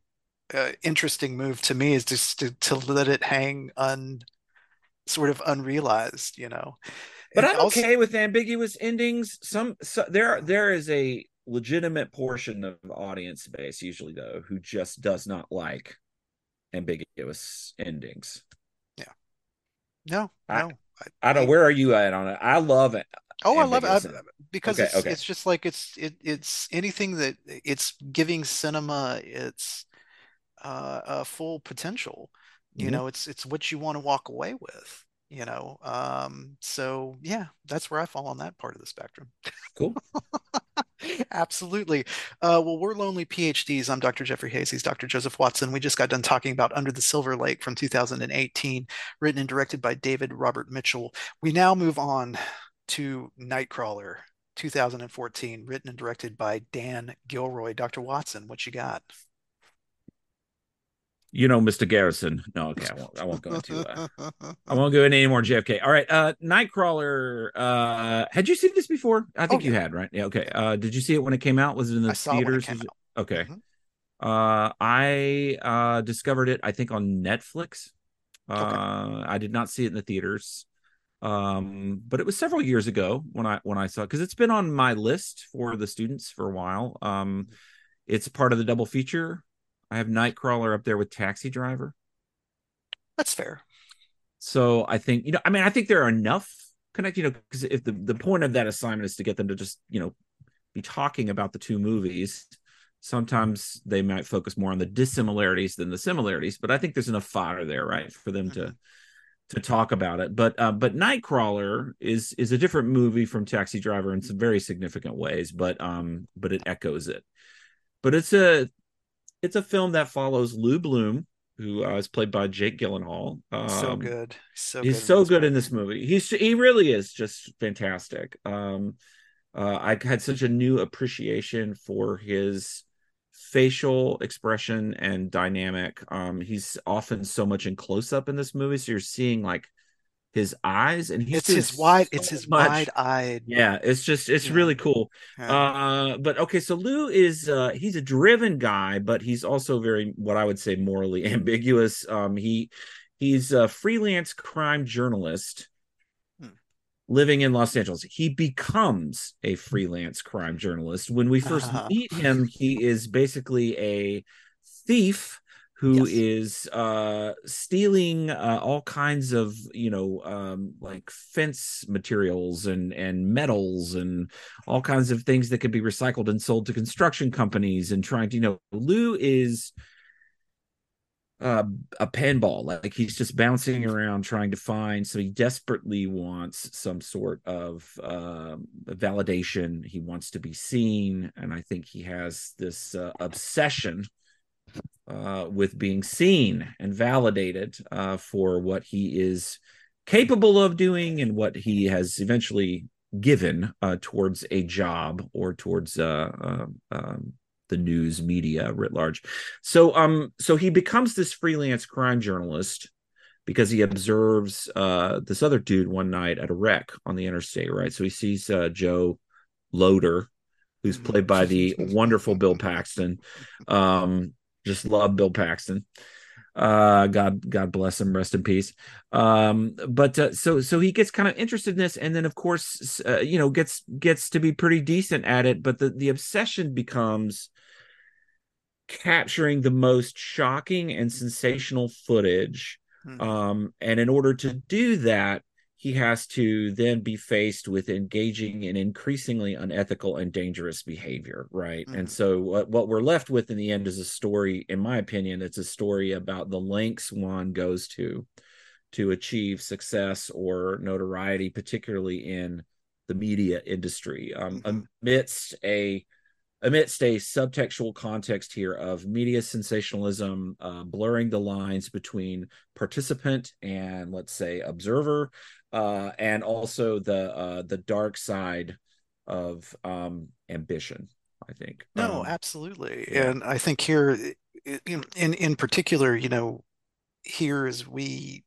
uh, interesting move to me is just to to let it hang un sort of unrealized, you know. But And I'm also, okay with ambiguous endings. Some so, there there is a legitimate portion of audience base usually though who just does not like ambiguous endings. No, I no, I I, don't. Where are you at on it? I love it. oh, I love it I, because Okay. it's Okay. it's just like it's it it's anything that it's giving cinema its uh, uh full potential. You Mhm. know, it's it's what you want to walk away with. You know, um, so yeah, that's where I fall on that part of the spectrum. Cool. Absolutely. Uh, well, we're Lonely PhDs. I'm Dr. Jeffrey Hayes. He's Dr. Joseph Watson. We just got done talking about Under the Silver Lake from 2018, written and directed by David Robert Mitchell. We now move on to Nightcrawler 2014, written and directed by Dan Gilroy. Dr. Watson, what you got? You know, Mr. Garrison. No. Okay. I won't. I won't go into. Uh, I won't go into any more JFK. All right. Uh Nightcrawler. Uh had you seen this before? I Oh think you yeah, had, right? Yeah, okay. Uh did you see it when it came out? Was it in I the it it theaters? it- out. Okay. Mhm. Uh I uh discovered it, I think, on Netflix. Okay. Uh I did not see it in the theaters. Um, but it was several years ago when I when I saw it because it's been on my list for the students for a while. Um it's part of the double feature. I have Nightcrawler up there with Taxi Driver. That's fair. So I think, you know, I mean, I think there are enough connect, you know, because if the, the point of that assignment is to get them to just, you know, be talking about the two movies, sometimes they might focus more on the dissimilarities than the similarities. But I think there's enough fodder there, right, for them Mhm. to to talk about it. But uh, but Nightcrawler is is a different movie from Taxi Driver in some very significant ways, but um, but it echoes it. But it's a it's a film that follows Lou Bloom, who uh, is played by Jake Gyllenhaal. So Um, good. So he's good in so this good in this movie. He's he really is just fantastic. Um, uh, I had such a new appreciation for his facial expression and dynamic. Um, he's often so much in close up in this movie, so you're seeing like his eyes, and he's It's his wide, it's his much. wide-eyed. Yeah, it's just it's Yeah. really cool. Yeah. Uh, but okay, so Lou is uh he's a driven guy, but he's also very what I would say morally ambiguous. Um, he he's a freelance crime journalist Hmm. living in Los Angeles. He becomes a freelance crime journalist. When we first Uh-huh. meet him, he is basically a thief who Yes. is uh stealing uh, all kinds of you know um like fence materials and and metals and all kinds of things that could be recycled and sold to construction companies and trying to you know lou is uh, a pinball like he's just bouncing around trying to find so he desperately wants some sort of uh, validation he wants to be seen and i think he has this uh, obsession uh, with being seen and validated uh, for what he is capable of doing and what he has eventually given uh, towards a job or towards uh, uh, um, the news media writ large. So, um, so he becomes this freelance crime journalist because he observes uh, this other dude one night at a wreck on the interstate, right? So he sees uh, Joe Loder, who's played by the wonderful Bill Paxton. Um, just love Bill Paxton. Uh, God, God bless him. Rest in peace. Um, but uh, so so he gets kind of interested in this, and then of course, uh, you know, gets gets to be pretty decent at it. But the the obsession becomes capturing the most shocking and sensational footage. Mhm. Um, and in order to do that, he has to then be faced with engaging in increasingly unethical and dangerous behavior, right? Mhm. And so, what, what we're left with in the end is a story, in my opinion, it's a story about the lengths one goes to to achieve success or notoriety, particularly in the media industry, um, Mhm. amidst a amidst a subtextual context here of media sensationalism, uh, blurring the lines between participant and let's say observer, uh, and also the uh, the dark side of um, ambition. I think. No, Um, absolutely. yeah. And I think here, in in in particular, you know, here as we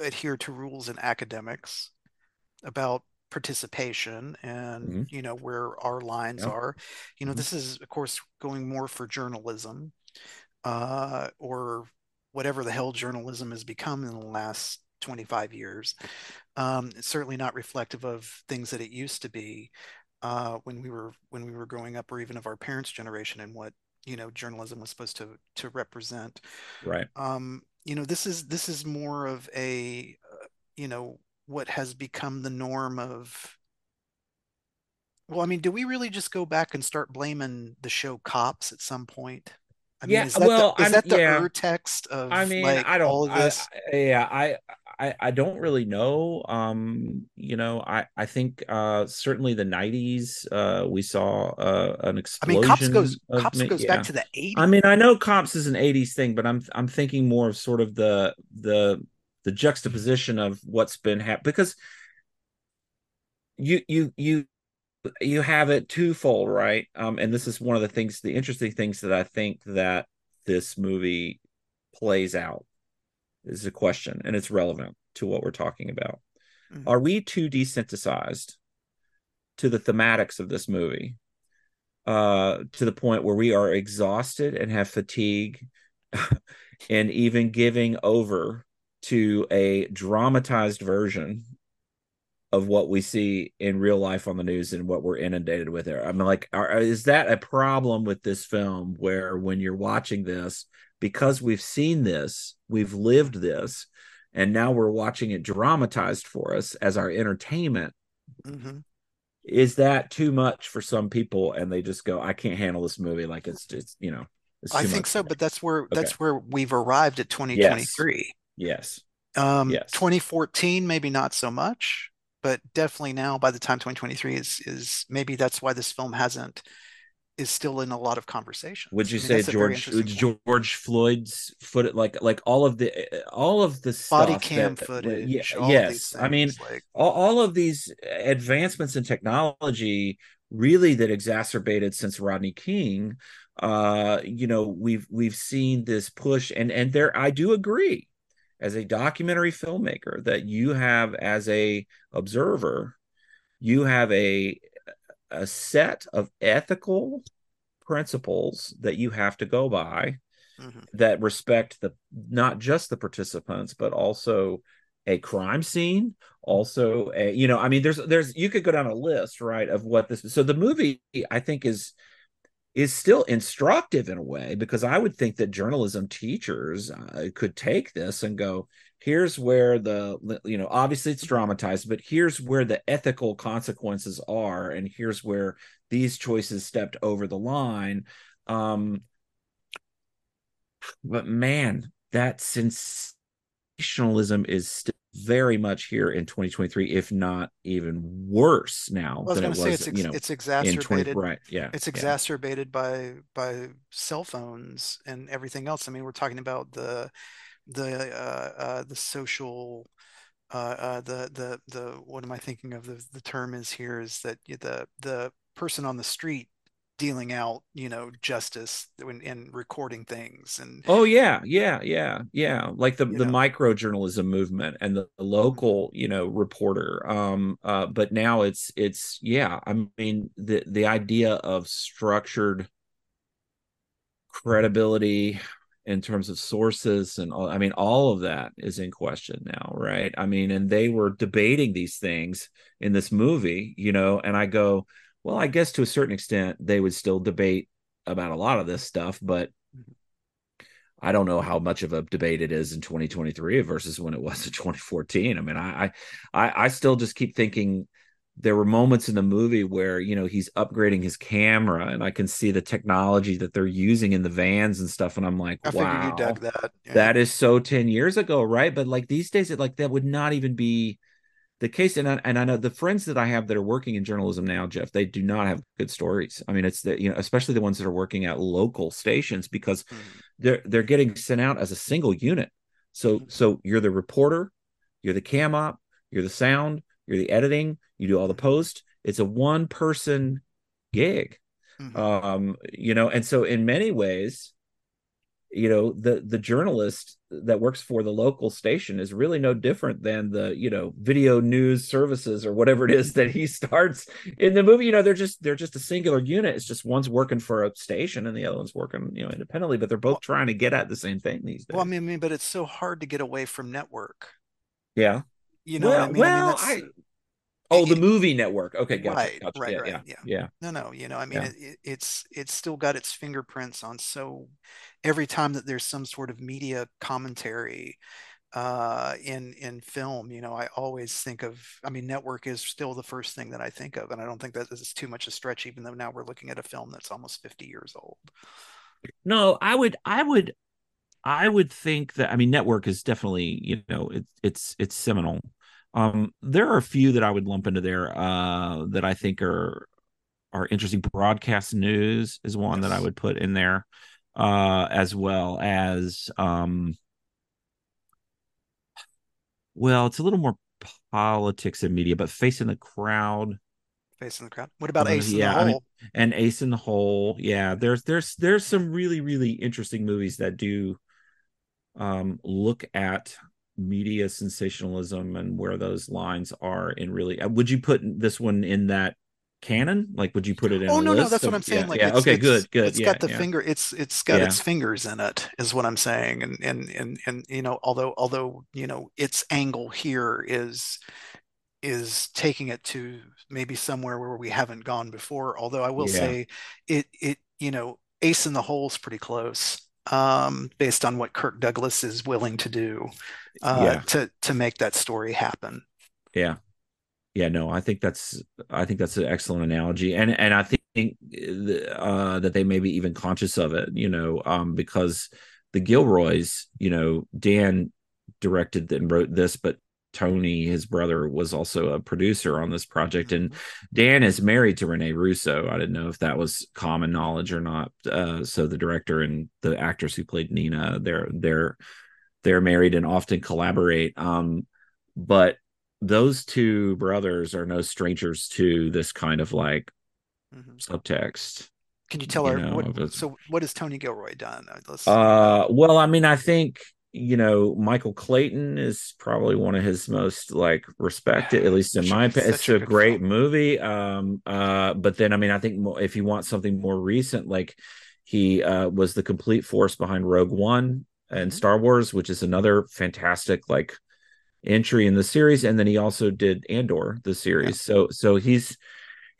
adhere to rules in academics about participation and, Mhm. you know, where our lines Yeah. are, you know, Mhm. this is, of course, going more for journalism, uh, or whatever the hell journalism has become in the last 25 years. Um, it's certainly not reflective of things that it used to be uh, when we were when we were growing up, or even of our parents' generation, and what you know journalism was supposed to to represent. right. Um, you know, this is this is more of a uh, you know what has become the norm of. Well, I mean, do we really just go back and start blaming the show Cops at some point? I mean, Yeah, is that well, the is I'm- that the yeah. urtext of I mean, like I don't. all this? I, yeah, I, I, I don't really know. Um, you know, I, I think uh, certainly the '90s, uh, we saw uh, an I explosion. mean, Cops goes of Cops goes yeah. back to the 80s. I mean, I know cops is an '80s thing, but I'm, I'm thinking more of sort of the, the, the juxtaposition of what's been happening because you, you, you, you have it twofold, right? Um, and this is one of the things, the interesting things that I think that this movie plays out is a question, and it's relevant to what we're talking about. Mhm. Are we too desensitized to the thematics of this movie uh, to the point where we are exhausted and have fatigue and even giving over to a dramatized version of what we see in real life on the news and what we're inundated with there. I mean, like, are, is that a problem with this film where when you're watching this, because we've seen this, we've lived this, and now we're watching it dramatized for us as our entertainment? Mhm. Is that too much for some people and they just go, I can't handle this movie? Like, it's just, you know, I think so, but that's where Okay. that's where we've arrived at 2023. Yes. Um, Yes. 2014, maybe not so much, but definitely now by the time 2023 is is maybe that's why this film hasn't is still in a lot of conversations. Would you I mean, say that's a very George interesting. George Floyd's foot like like all of the all of the body cam that- footage, yeah, all of yes. these I mean, like all, all of these advancements in technology really that exacerbated since Rodney King uh you know we've we've seen this push and and there I do agree as a documentary filmmaker that you have as a observer you have a a set of ethical principles that you have to go by mhm. that respect the not just the participants but also a crime scene also a you know i mean there's there's you could go down a list right of what this so the movie i think is is still instructive in a way because I would think that journalism teachers uh, could take this and go, here's where the you know obviously it's dramatized, but here's where the ethical consequences are, and here's where these choices stepped over the line. Um, but man, that sensationalism is still very much here in 2023, if not even worse now well, than it was. Say it's, you know, it's exacerbated. 20, right? Yeah, it's exacerbated yeah. by by cell phones and everything else. I mean, we're talking about the the uh, uh, the social. Uh, uh, the the the what am I thinking of? The the term is here is that the the person on the street dealing out you know justice and, recording things and oh yeah yeah yeah yeah like the the micro journalism movement and the, the, local you know reporter um uh but now it's it's yeah i mean the the idea of structured credibility in terms of sources and all, I mean all of that is in question now, right? I mean, and they were debating these things in this movie, you know, and I go, well, I guess to a certain extent they would still debate about a lot of this stuff, but mm-hmm. I don't know how much of a debate it is in 2023 versus when it was in 2014. I mean, I I I still just keep thinking there were moments in the movie where you know he's upgrading his camera and i can see the technology that they're using in the vans and stuff and i'm like I wow that. Yeah. that is so 10 years ago right but like these days it like that would not even be the case and I, and I know the friends that I have that are working in journalism now, Jeff, they do not have good stories. I mean, it's the you know, especially the ones that are working at local stations because mm-hmm. they're they're getting sent out as a single unit. So mm-hmm. so you're the reporter, you're the cam op, you're the sound, you're the editing, you do all the post. It's a one person gig. Mm-hmm. Um, you know, and so in many ways, you know the the journalist that works for the local station is really no different than the you know video news services or whatever it is that he starts in the movie you know they're just they're just a singular unit it's just one's working for a station and the other one's working you know independently but they're both trying to get at the same thing these days well i mean, I mean but it's so hard to get away from network yeah you know well, I mean? well I, mean, Oh, the movie network. Okay, gotcha, right, gotcha. right, yeah, right. Yeah, yeah, yeah. No, no. You know, I mean, yeah. it, it's it's still got its fingerprints on. So every time that there's some sort of media commentary uh, in in film, you know, I always think of. I mean, network is still the first thing that I think of, and I don't think that is too much a stretch, even though now we're looking at a film that's almost 50 years old. No, I would, I would, I would think that. I mean, network is definitely, you know, it's it's it's seminal um, there are a few that I would lump into there uh, that I think are are interesting. Broadcast news is one yes. that I would put in there, uh, as well as um, well, it's a little more politics and media, but face in the crowd. Face in the crowd. What about Ace yeah, in the Hole? I mean, and Ace in the Hole. Yeah, there's there's there's some really really interesting movies that do um look at media sensationalism and where those lines are in really uh, would you put this one in that canon? Like would you put it in oh no no that's of, what i'm saying yeah, like yeah. It's, okay it's, good good it's yeah, got the finger it's it's got its fingers in it is what i'm saying and and and and you know although although you know its angle here is is taking it to maybe somewhere where we haven't gone before although i will say it it you know ace in the hole is pretty close um, based on what Kirk Douglas is willing to do uh, yeah. to to make that story happen. Yeah, yeah. No, I think that's I think that's an excellent analogy, and and I think uh, that they may be even conscious of it. You know, um, because the Gilroys, you know, Dan directed and wrote this, but Tony, his brother, was also a producer on this project, and mm-hmm. Dan is married to Rene Russo. I didn't know if that was common knowledge or not. Uh, so the director and the actress who played Nina, they're they're they're married and often collaborate. Um, but those two brothers are no strangers to this kind of like mm-hmm. subtext. Can you tell you her what, so what has Tony Gilroy done? Uh, well, I mean, I think you know, Michael Clayton is probably one of his most like respected, at least in my opinion. It's a, a great film. movie. Um, uh, but then I mean, I think if you want something more recent, like he uh, was the complete force behind Rogue One and mm-hmm. Star Wars, which is another fantastic like entry in the series, and then he also did Andor, the series. Yeah. So so he's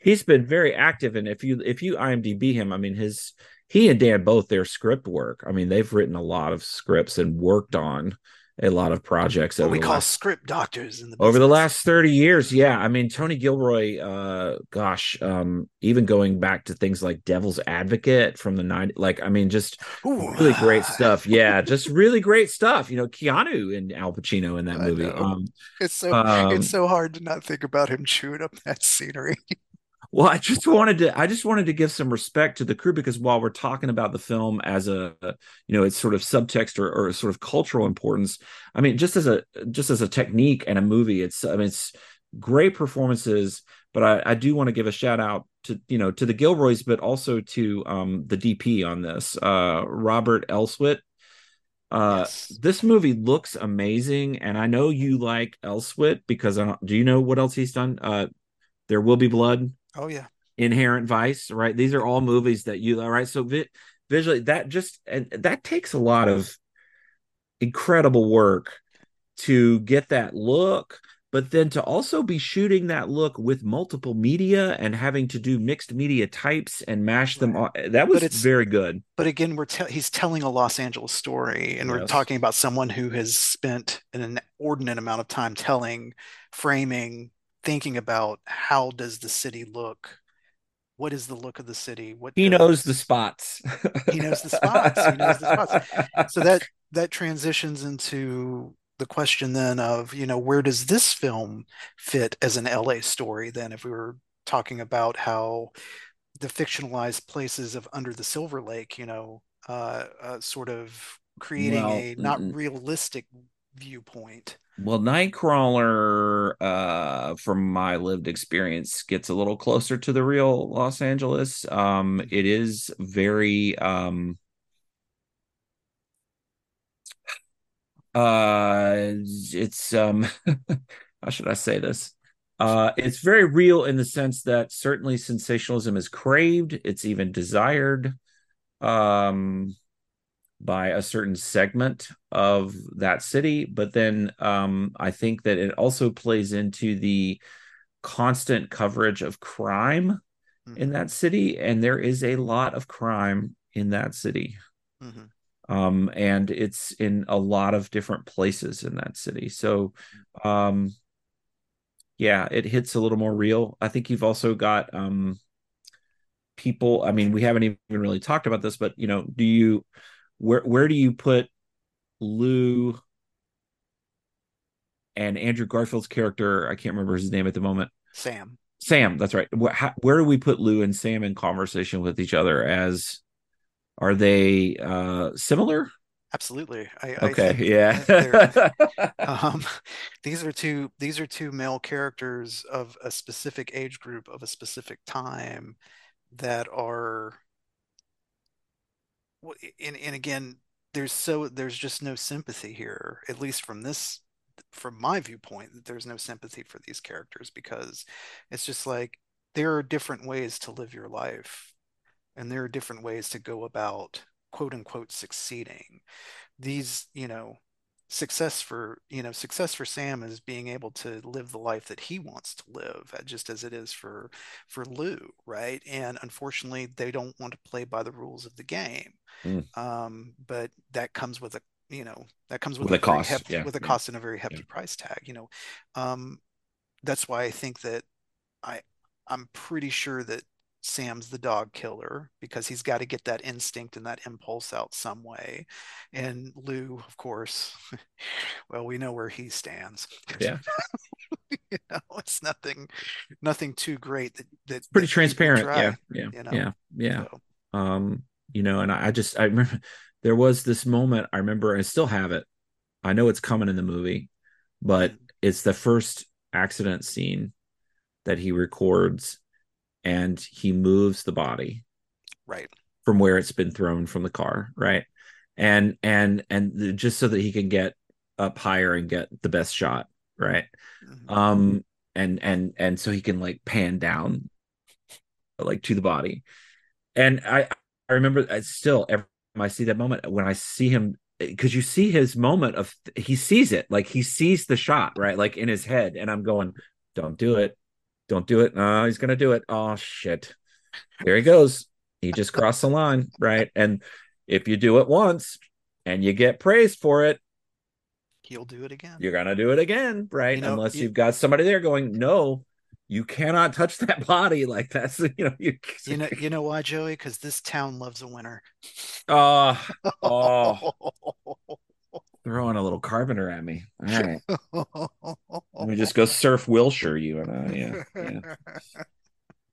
he's been very active and if you if you imdb him i mean his he and dan both their script work. I mean they've written a lot of scripts and worked on a lot of projects what over we the call last, script doctors in the over the last 30 years yeah. I mean tony gilroy uh gosh um even going back to things like devil's advocate from the 90s like i mean just Ooh. really great stuff. Yeah just really great stuff. You know keanu and al pacino in that I movie. um It's so um, it's so hard to not think about him chewing up that scenery. Well, I just wanted to I just wanted to give some respect to the crew because while we're talking about the film as a you know its sort of subtext or, or sort of cultural importance, I mean just as a just as a technique and a movie, it's I mean it's great performances, but I, I do want to give a shout out to you know to the Gilroys, but also to um the DP on this, uh Robert Elswit. Uh, Yes. this movie looks amazing, and I know you like Elswit because I don't, do you know what else he's done? Uh, There Will Be Blood. Oh yeah. Inherent Vice, right? These are all movies that you all right. So vi- visually, that just and that takes a lot of incredible work to get that look, but then to also be shooting that look with multiple media and having to do mixed media types and mash them. All, that was very good. But again, we're te- he's telling a Los Angeles story, and we're talking about someone who has spent an inordinate amount of time telling, framing, thinking about how does the city look? What is the look of the city? What He does- knows the spots. He knows the spots. He knows the spots. so that that transitions into the question then of you know where does this film fit as an LA story then if we were talking about how the fictionalized places of under the Silver Lake you know uh, uh sort of creating Well, a not realistic viewpoint Well, Nightcrawler, uh, from my lived experience, gets a little closer to the real Los Angeles. Um, it is very um uh it's um how should I say this? Uh it's very real in the sense that certainly sensationalism is craved, it's even desired. Um by a certain segment of that city but then um, i think that it also plays into the constant coverage of crime in that city and there is a lot of crime in that city. Mhm. um, and it's in a lot of different places in that city. So um, yeah it hits a little more real. I think you've also got um, people i mean we haven't even really talked about this but you know do you where where do you put Lou and Andrew Garfield's character? I can't remember his name at the moment. Sam Sam, that's right. Where, how, where do we put Lou and Sam in conversation with each other? As are they uh similar? absolutely I, I Okay, think yeah. um, these are two these are two male characters of a specific age group of a specific time that are and, and again there's so there's just no sympathy here at least from this from my viewpoint that there's no sympathy for these characters because it's just like there are different ways to live your life and there are different ways to go about quote unquote succeeding. These you know success for you know success for Sam is being able to live the life that he wants to live uh, just as it is for for Lou right and unfortunately they don't want to play by the rules of the game Mm. um but that comes with a you know that comes with, With a cost, hefty, yeah, with a yeah, cost and a very hefty yeah. price tag you know um that's why I think that I I'm pretty sure that Sam's the dog killer because he's got to get that instinct and that impulse out some way. And Lou, of course, well, we know where he stands. Yeah. You know, it's nothing nothing too great that that Pretty that transparent. try, Yeah, yeah, you know? yeah, yeah. so. um you know and I, I just i remember there was this moment i remember i still have it i know it's coming in the movie but it's the first accident scene that he records and he moves the body Right. from where it's been thrown from the car right and and and the, just so that he can get up higher and get the best shot right Mhm. um and and and so he can like pan down like to the body and i i remember I still every time i see that moment when i see him because you see his moment of he sees it like he sees the shot right like in his head and i'm going don't do it Don't do it. No, he's gonna do it. Oh shit. Here he goes. He just crossed the line, right? And if you do it once and you get praised for it, He'll do it again. you're gonna do it again, right? You know, Unless you- you've got somebody there going, no, you cannot touch that body. Like that's you know, you You know, you know why, Joey? Because this town loves a winner. oh, oh, throwing a little carpenter at me. All right. Let me just go surf Wilshire, you and I. Yeah. yeah.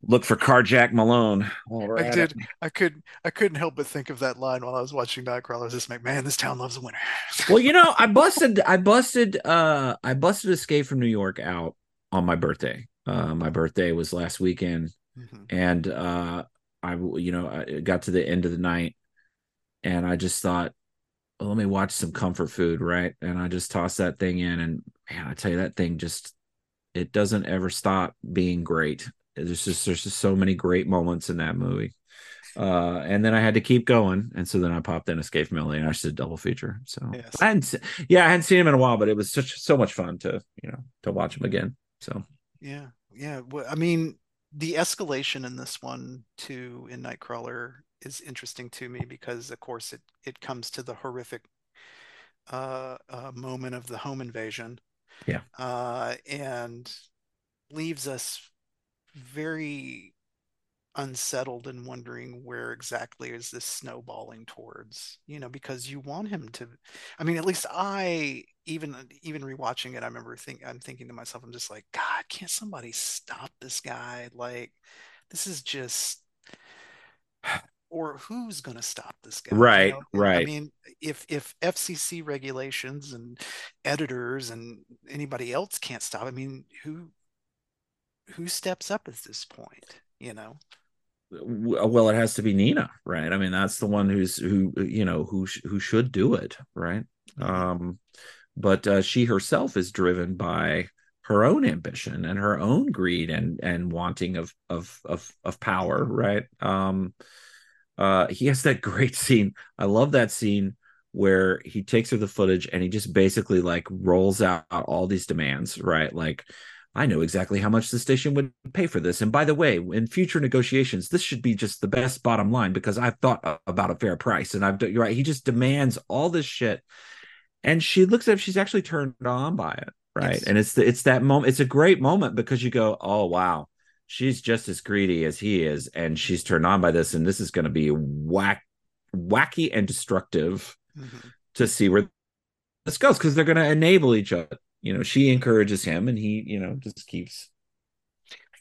Look for Carjack Malone. I did. it. I could. I couldn't help but think of that line while I was watching Nightcrawler. I was just like, man, this town loves a winner. Well, you know, I busted, I busted, uh, I busted Escape from New York out on my birthday. Uh, my birthday was last weekend, Mhm. and uh, I, you know, I got to the end of the night, and I just thought, well, let me watch some comfort food, right? And I just toss that thing in, and man, I tell you, that thing just, it doesn't ever stop being great. There's just, there's just so many great moments in that movie. Uh, and then I had to keep going, and so then I popped in Escape from LA, and I just did double feature. So Yes. I hadn't, yeah, I hadn't seen him in a while, but it was such so much fun to you know to watch him again. So Yeah, yeah. Well, I mean, the escalation in this one too in Nightcrawler is interesting to me because, of course, it it comes to the horrific uh, uh, moment of the home invasion. Yeah. Uh, and leaves us very unsettled and wondering where exactly is this snowballing towards, you know, because you want him to, I mean, at least I, even even rewatching it, I remember think I'm thinking to myself, I'm just like, God, can't somebody stop this guy? Like, this is just, or who's gonna stop this guy? You Right. I mean, if if FCC regulations and editors and anybody else can't stop, I mean, who who steps up at this point? You know? well, it has to be Nina, right? I mean, that's the one who's who you know who who should do it, right? Mhm. Um, but uh, she herself is driven by her own ambition and her own greed and and wanting of of of of power, right? Um, uh, he has that great scene. I love that scene where he takes her the footage and he just basically like rolls out all these demands, right? Like, I know exactly how much the station would pay for this. And by the way, in future negotiations, this should be just the best bottom line because I've thought about a fair price. And I've done, you're right. He just demands all this shit. And she looks at him, she's actually turned on by it. Right. Yes. And it's the, it's that moment. It's a great moment because you go, oh, wow, she's just as greedy as he is. And she's turned on by this. And this is going to be whack, wacky and destructive Mhm. to see where this goes because they're going to enable each other. You know, she encourages him, and he, you know, just keeps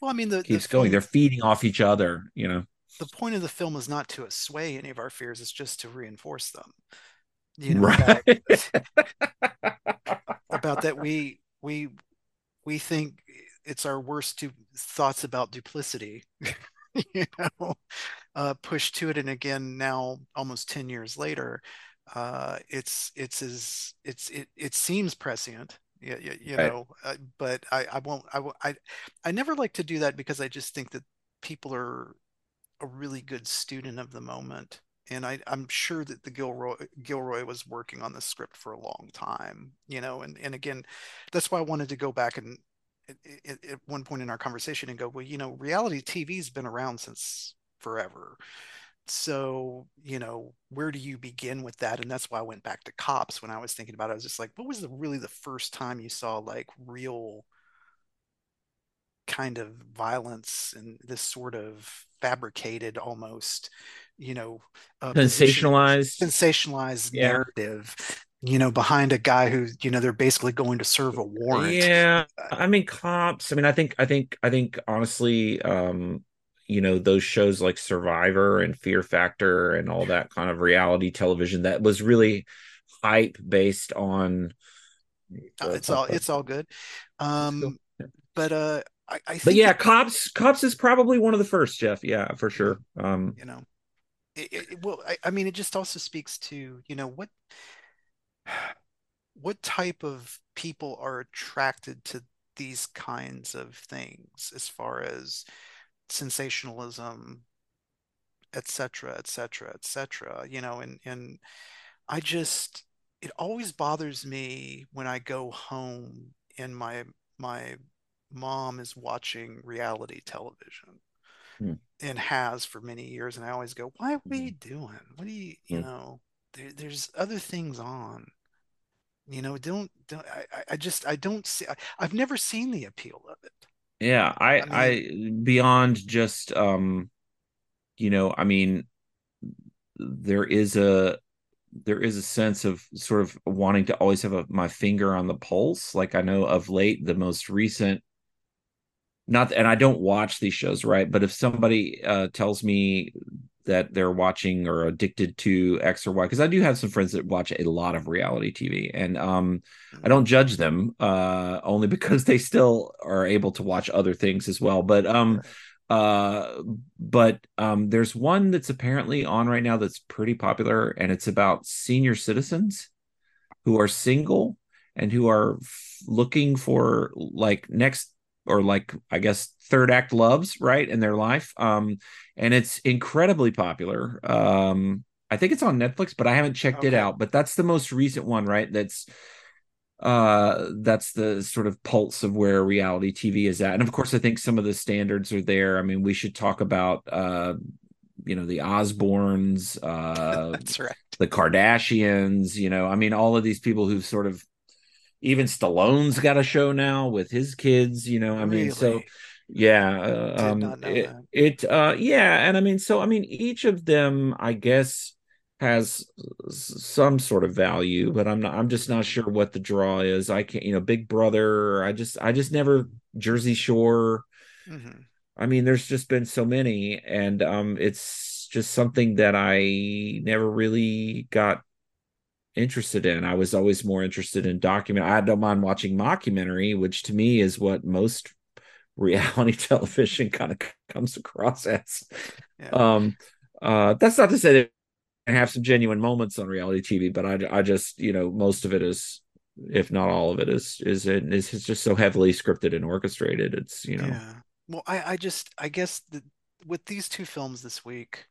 Well, I mean, the the keeps going. film- They're feeding off each other. You know, the point of the film is not to assuage any of our fears; it's just to reinforce them. You know, right? about, about that we we we think it's our worst du- thoughts about duplicity. you know, uh, pushed to it, and again now, almost ten years later, uh, it's it's as it's it it seems prescient. You, you, you Right. know, uh, but I I won't I I I never like to do that because I just think that people are a really good student of the moment. And I, I'm sure that the Gilroy Gilroy was working on the script for a long time, you know, and, and again, that's why I wanted to go back and at, at, one point in our conversation and go, well, you know, reality TV's been around since forever. So, you know, where do you begin with that? And that's why I went back to cops when I was thinking about it. I was just like, what was the really the first time you saw like real kind of violence and this sort of fabricated almost you know uh, position- Sensationalized. sensationalized Yeah. narrative you know behind a guy who you know they're basically going to serve a warrant Yeah, I mean, cops. I mean, I think, I think, I think, honestly, um, you know, those shows like Survivor and Fear Factor and all that kind of reality television that was really hype based on. Uh, it's all it's all good um but uh i, I think But yeah, that, cops, cops is probably one of the first, Jeff. Yeah, for sure. Um, you know it, it- well I, I mean it just also speaks to you know what what type of people are attracted to these kinds of things as far as sensationalism etc etc et cetera et cetera you know and and i just it always bothers me when i go home and my my mom is watching reality television Hmm. and has for many years, and I always go, "Why are we Mhm. doing? What do you, you Hmm. know, there, there's other things on." You know, don't don't I, I just I don't see I, I've never seen the appeal of it. Yeah, I I mean, I beyond just um, you know, I mean, there is a there is a sense of sort of wanting to always have a, my finger on the pulse. Like I know of late, the most recent not and I don't watch these shows, right? But if somebody uh, tells me that they're watching or addicted to X or Y, because I do have some friends that watch a lot of reality TV, and um, I don't judge them uh, only because they still are able to watch other things as well. But um, uh, but um, there's one that's apparently on right now that's pretty popular, and it's about senior citizens who are single and who are f- looking for like next or like I guess third act loves right in their life. Um, and it's incredibly popular. Um, I think it's on Netflix, but I haven't checked it out. But that's the most recent one, right? That's uh that's the sort of pulse of where reality TV is at. And of course, I think some of the standards are there. I mean, we should talk about uh you know the Osbournes, uh That's right. the Kardashians, you know, I mean, all of these people who've sort of even Stallone's got a show now with his kids, you know, I mean, so yeah, uh, um, it, it, uh, yeah, and I mean, so I mean, each of them, I guess, has some sort of value, but I'm not, I'm just not sure what the draw is. I can't, you know, Big Brother, I just, I just never Jersey Shore. hmm I mean, there's just been so many, and um, it's just something that I never really got interested in. I was always more interested in document. I don't mind watching mockumentary, which to me is what most reality television kind of comes across as. Yeah. Um, uh, that's not to say that I have some genuine moments on reality TV, but I, I just, you know, most of it is, if not all of it, is is it is it's just so heavily scripted and orchestrated. It's you know, Yeah. Well, I I just I guess the, with these two films this week,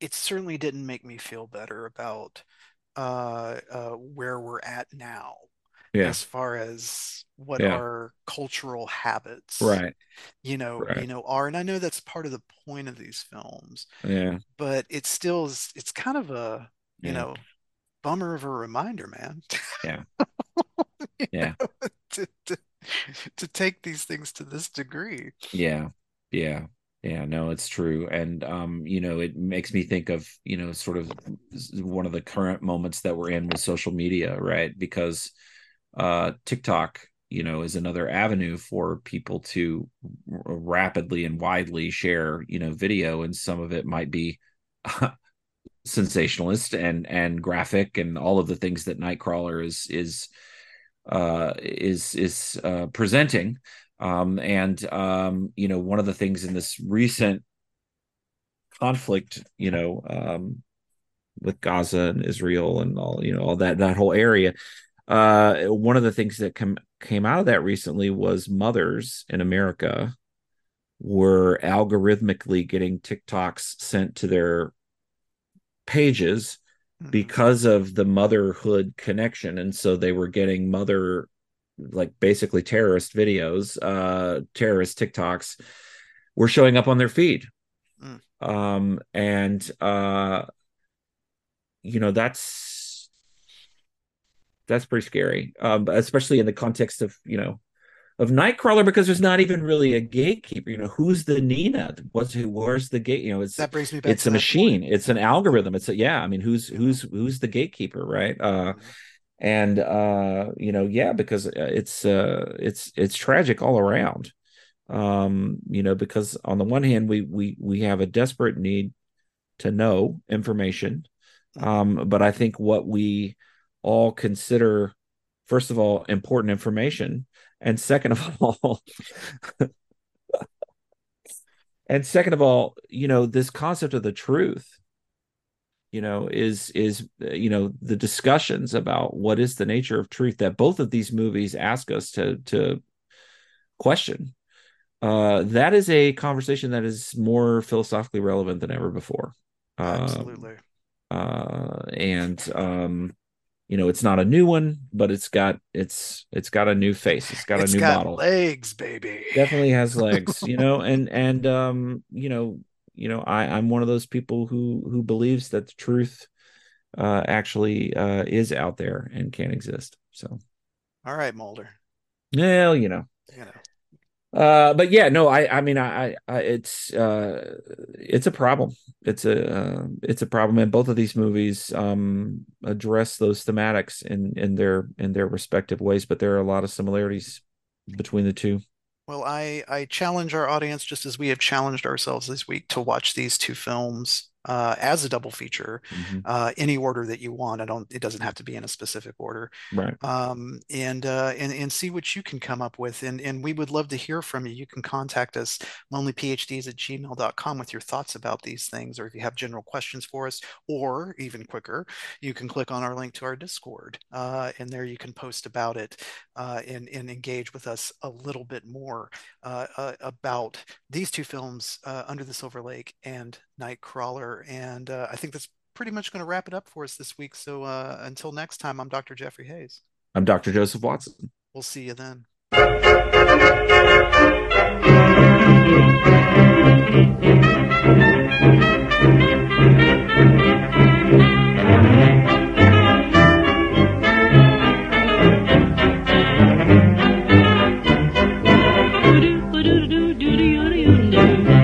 it certainly didn't make me feel better about uh uh where we're at now yeah, as far as what yeah, our cultural habits, right, you know, you know, are. And I know that's part of the point of these films, yeah, but it still is it's kind of a, you yeah, know, bummer of a reminder, man. yeah, yeah. to, to to take these things to this degree. Yeah. Yeah. Yeah, no, it's true. And um, you know, it makes me think of, you know, sort of one of the current moments that we're in with social media, right? Because uh TikTok, you know, is another avenue for people to r- rapidly and widely share, you know, video and some of it might be sensationalist and and graphic and all of the things that Nightcrawler is is uh, is is uh, presenting. Um, and um, you know, one of the things in this recent conflict, you know, um, with Gaza and Israel and all, you know, all that that whole area. Uh, one of the things that com- came out of that recently was mothers in America were algorithmically getting TikToks sent to their pages Mhm. because of the motherhood connection and so they were getting mother like basically terrorist videos uh terrorist tiktoks were showing up on their feed Mm. um and uh you know that's that's pretty scary um especially in the context of you know of Nightcrawler because there's not even really a gatekeeper. You know, who's the Nina? What's who? Where's the gate? You know, it's That brings me back it's a that point. machine. It's an algorithm. It's a yeah. I mean, who's who's who's the gatekeeper, right? Uh, yeah. And uh, you know, yeah, because uh, it's uh, it's it's tragic all around. Um, you know, because on the one hand, we we we have a desperate need to know information, um, but I think what we all consider, first of all, important information, and second of all and second of all you know this concept of the truth you know is is uh, you know the discussions about what is the nature of truth that both of these movies ask us to to question uh that is a conversation that is more philosophically relevant than ever before um Absolutely. uh and um you know it's not a new one but it's got it's it's got a new face it's got It's a new got model legs, baby. definitely has legs you know and and um you know you know i i'm one of those people who who believes that the truth uh actually uh is out there and can exist so All right, Mulder. well you know You know. uh but yeah no i i mean i i it's uh it's a problem it's a uh, it's a problem and both of these movies um address those thematics in in their in their respective ways but there are a lot of similarities between the two Well, I I challenge our audience just as we have challenged ourselves this week to watch these two films uh, as a double feature, Mhm. uh, any order that you want. I don't. It doesn't have to be in a specific order. right um, and uh, and and see what you can come up with. And and we would love to hear from you. You can contact us lonelyphds at gmail.com with your thoughts about these things, or if you have general questions for us, or even quicker, you can click on our link to our Discord, uh, and there you can post about it uh, and and engage with us a little bit more uh, about these two films, uh, Under the Silver Lake and Nightcrawler. And uh, I think that's pretty much going to wrap it up for us this week. So uh, until next time, I'm Dr. Jeffrey Hayes. I'm Dr. Joseph Watson. We'll see you then.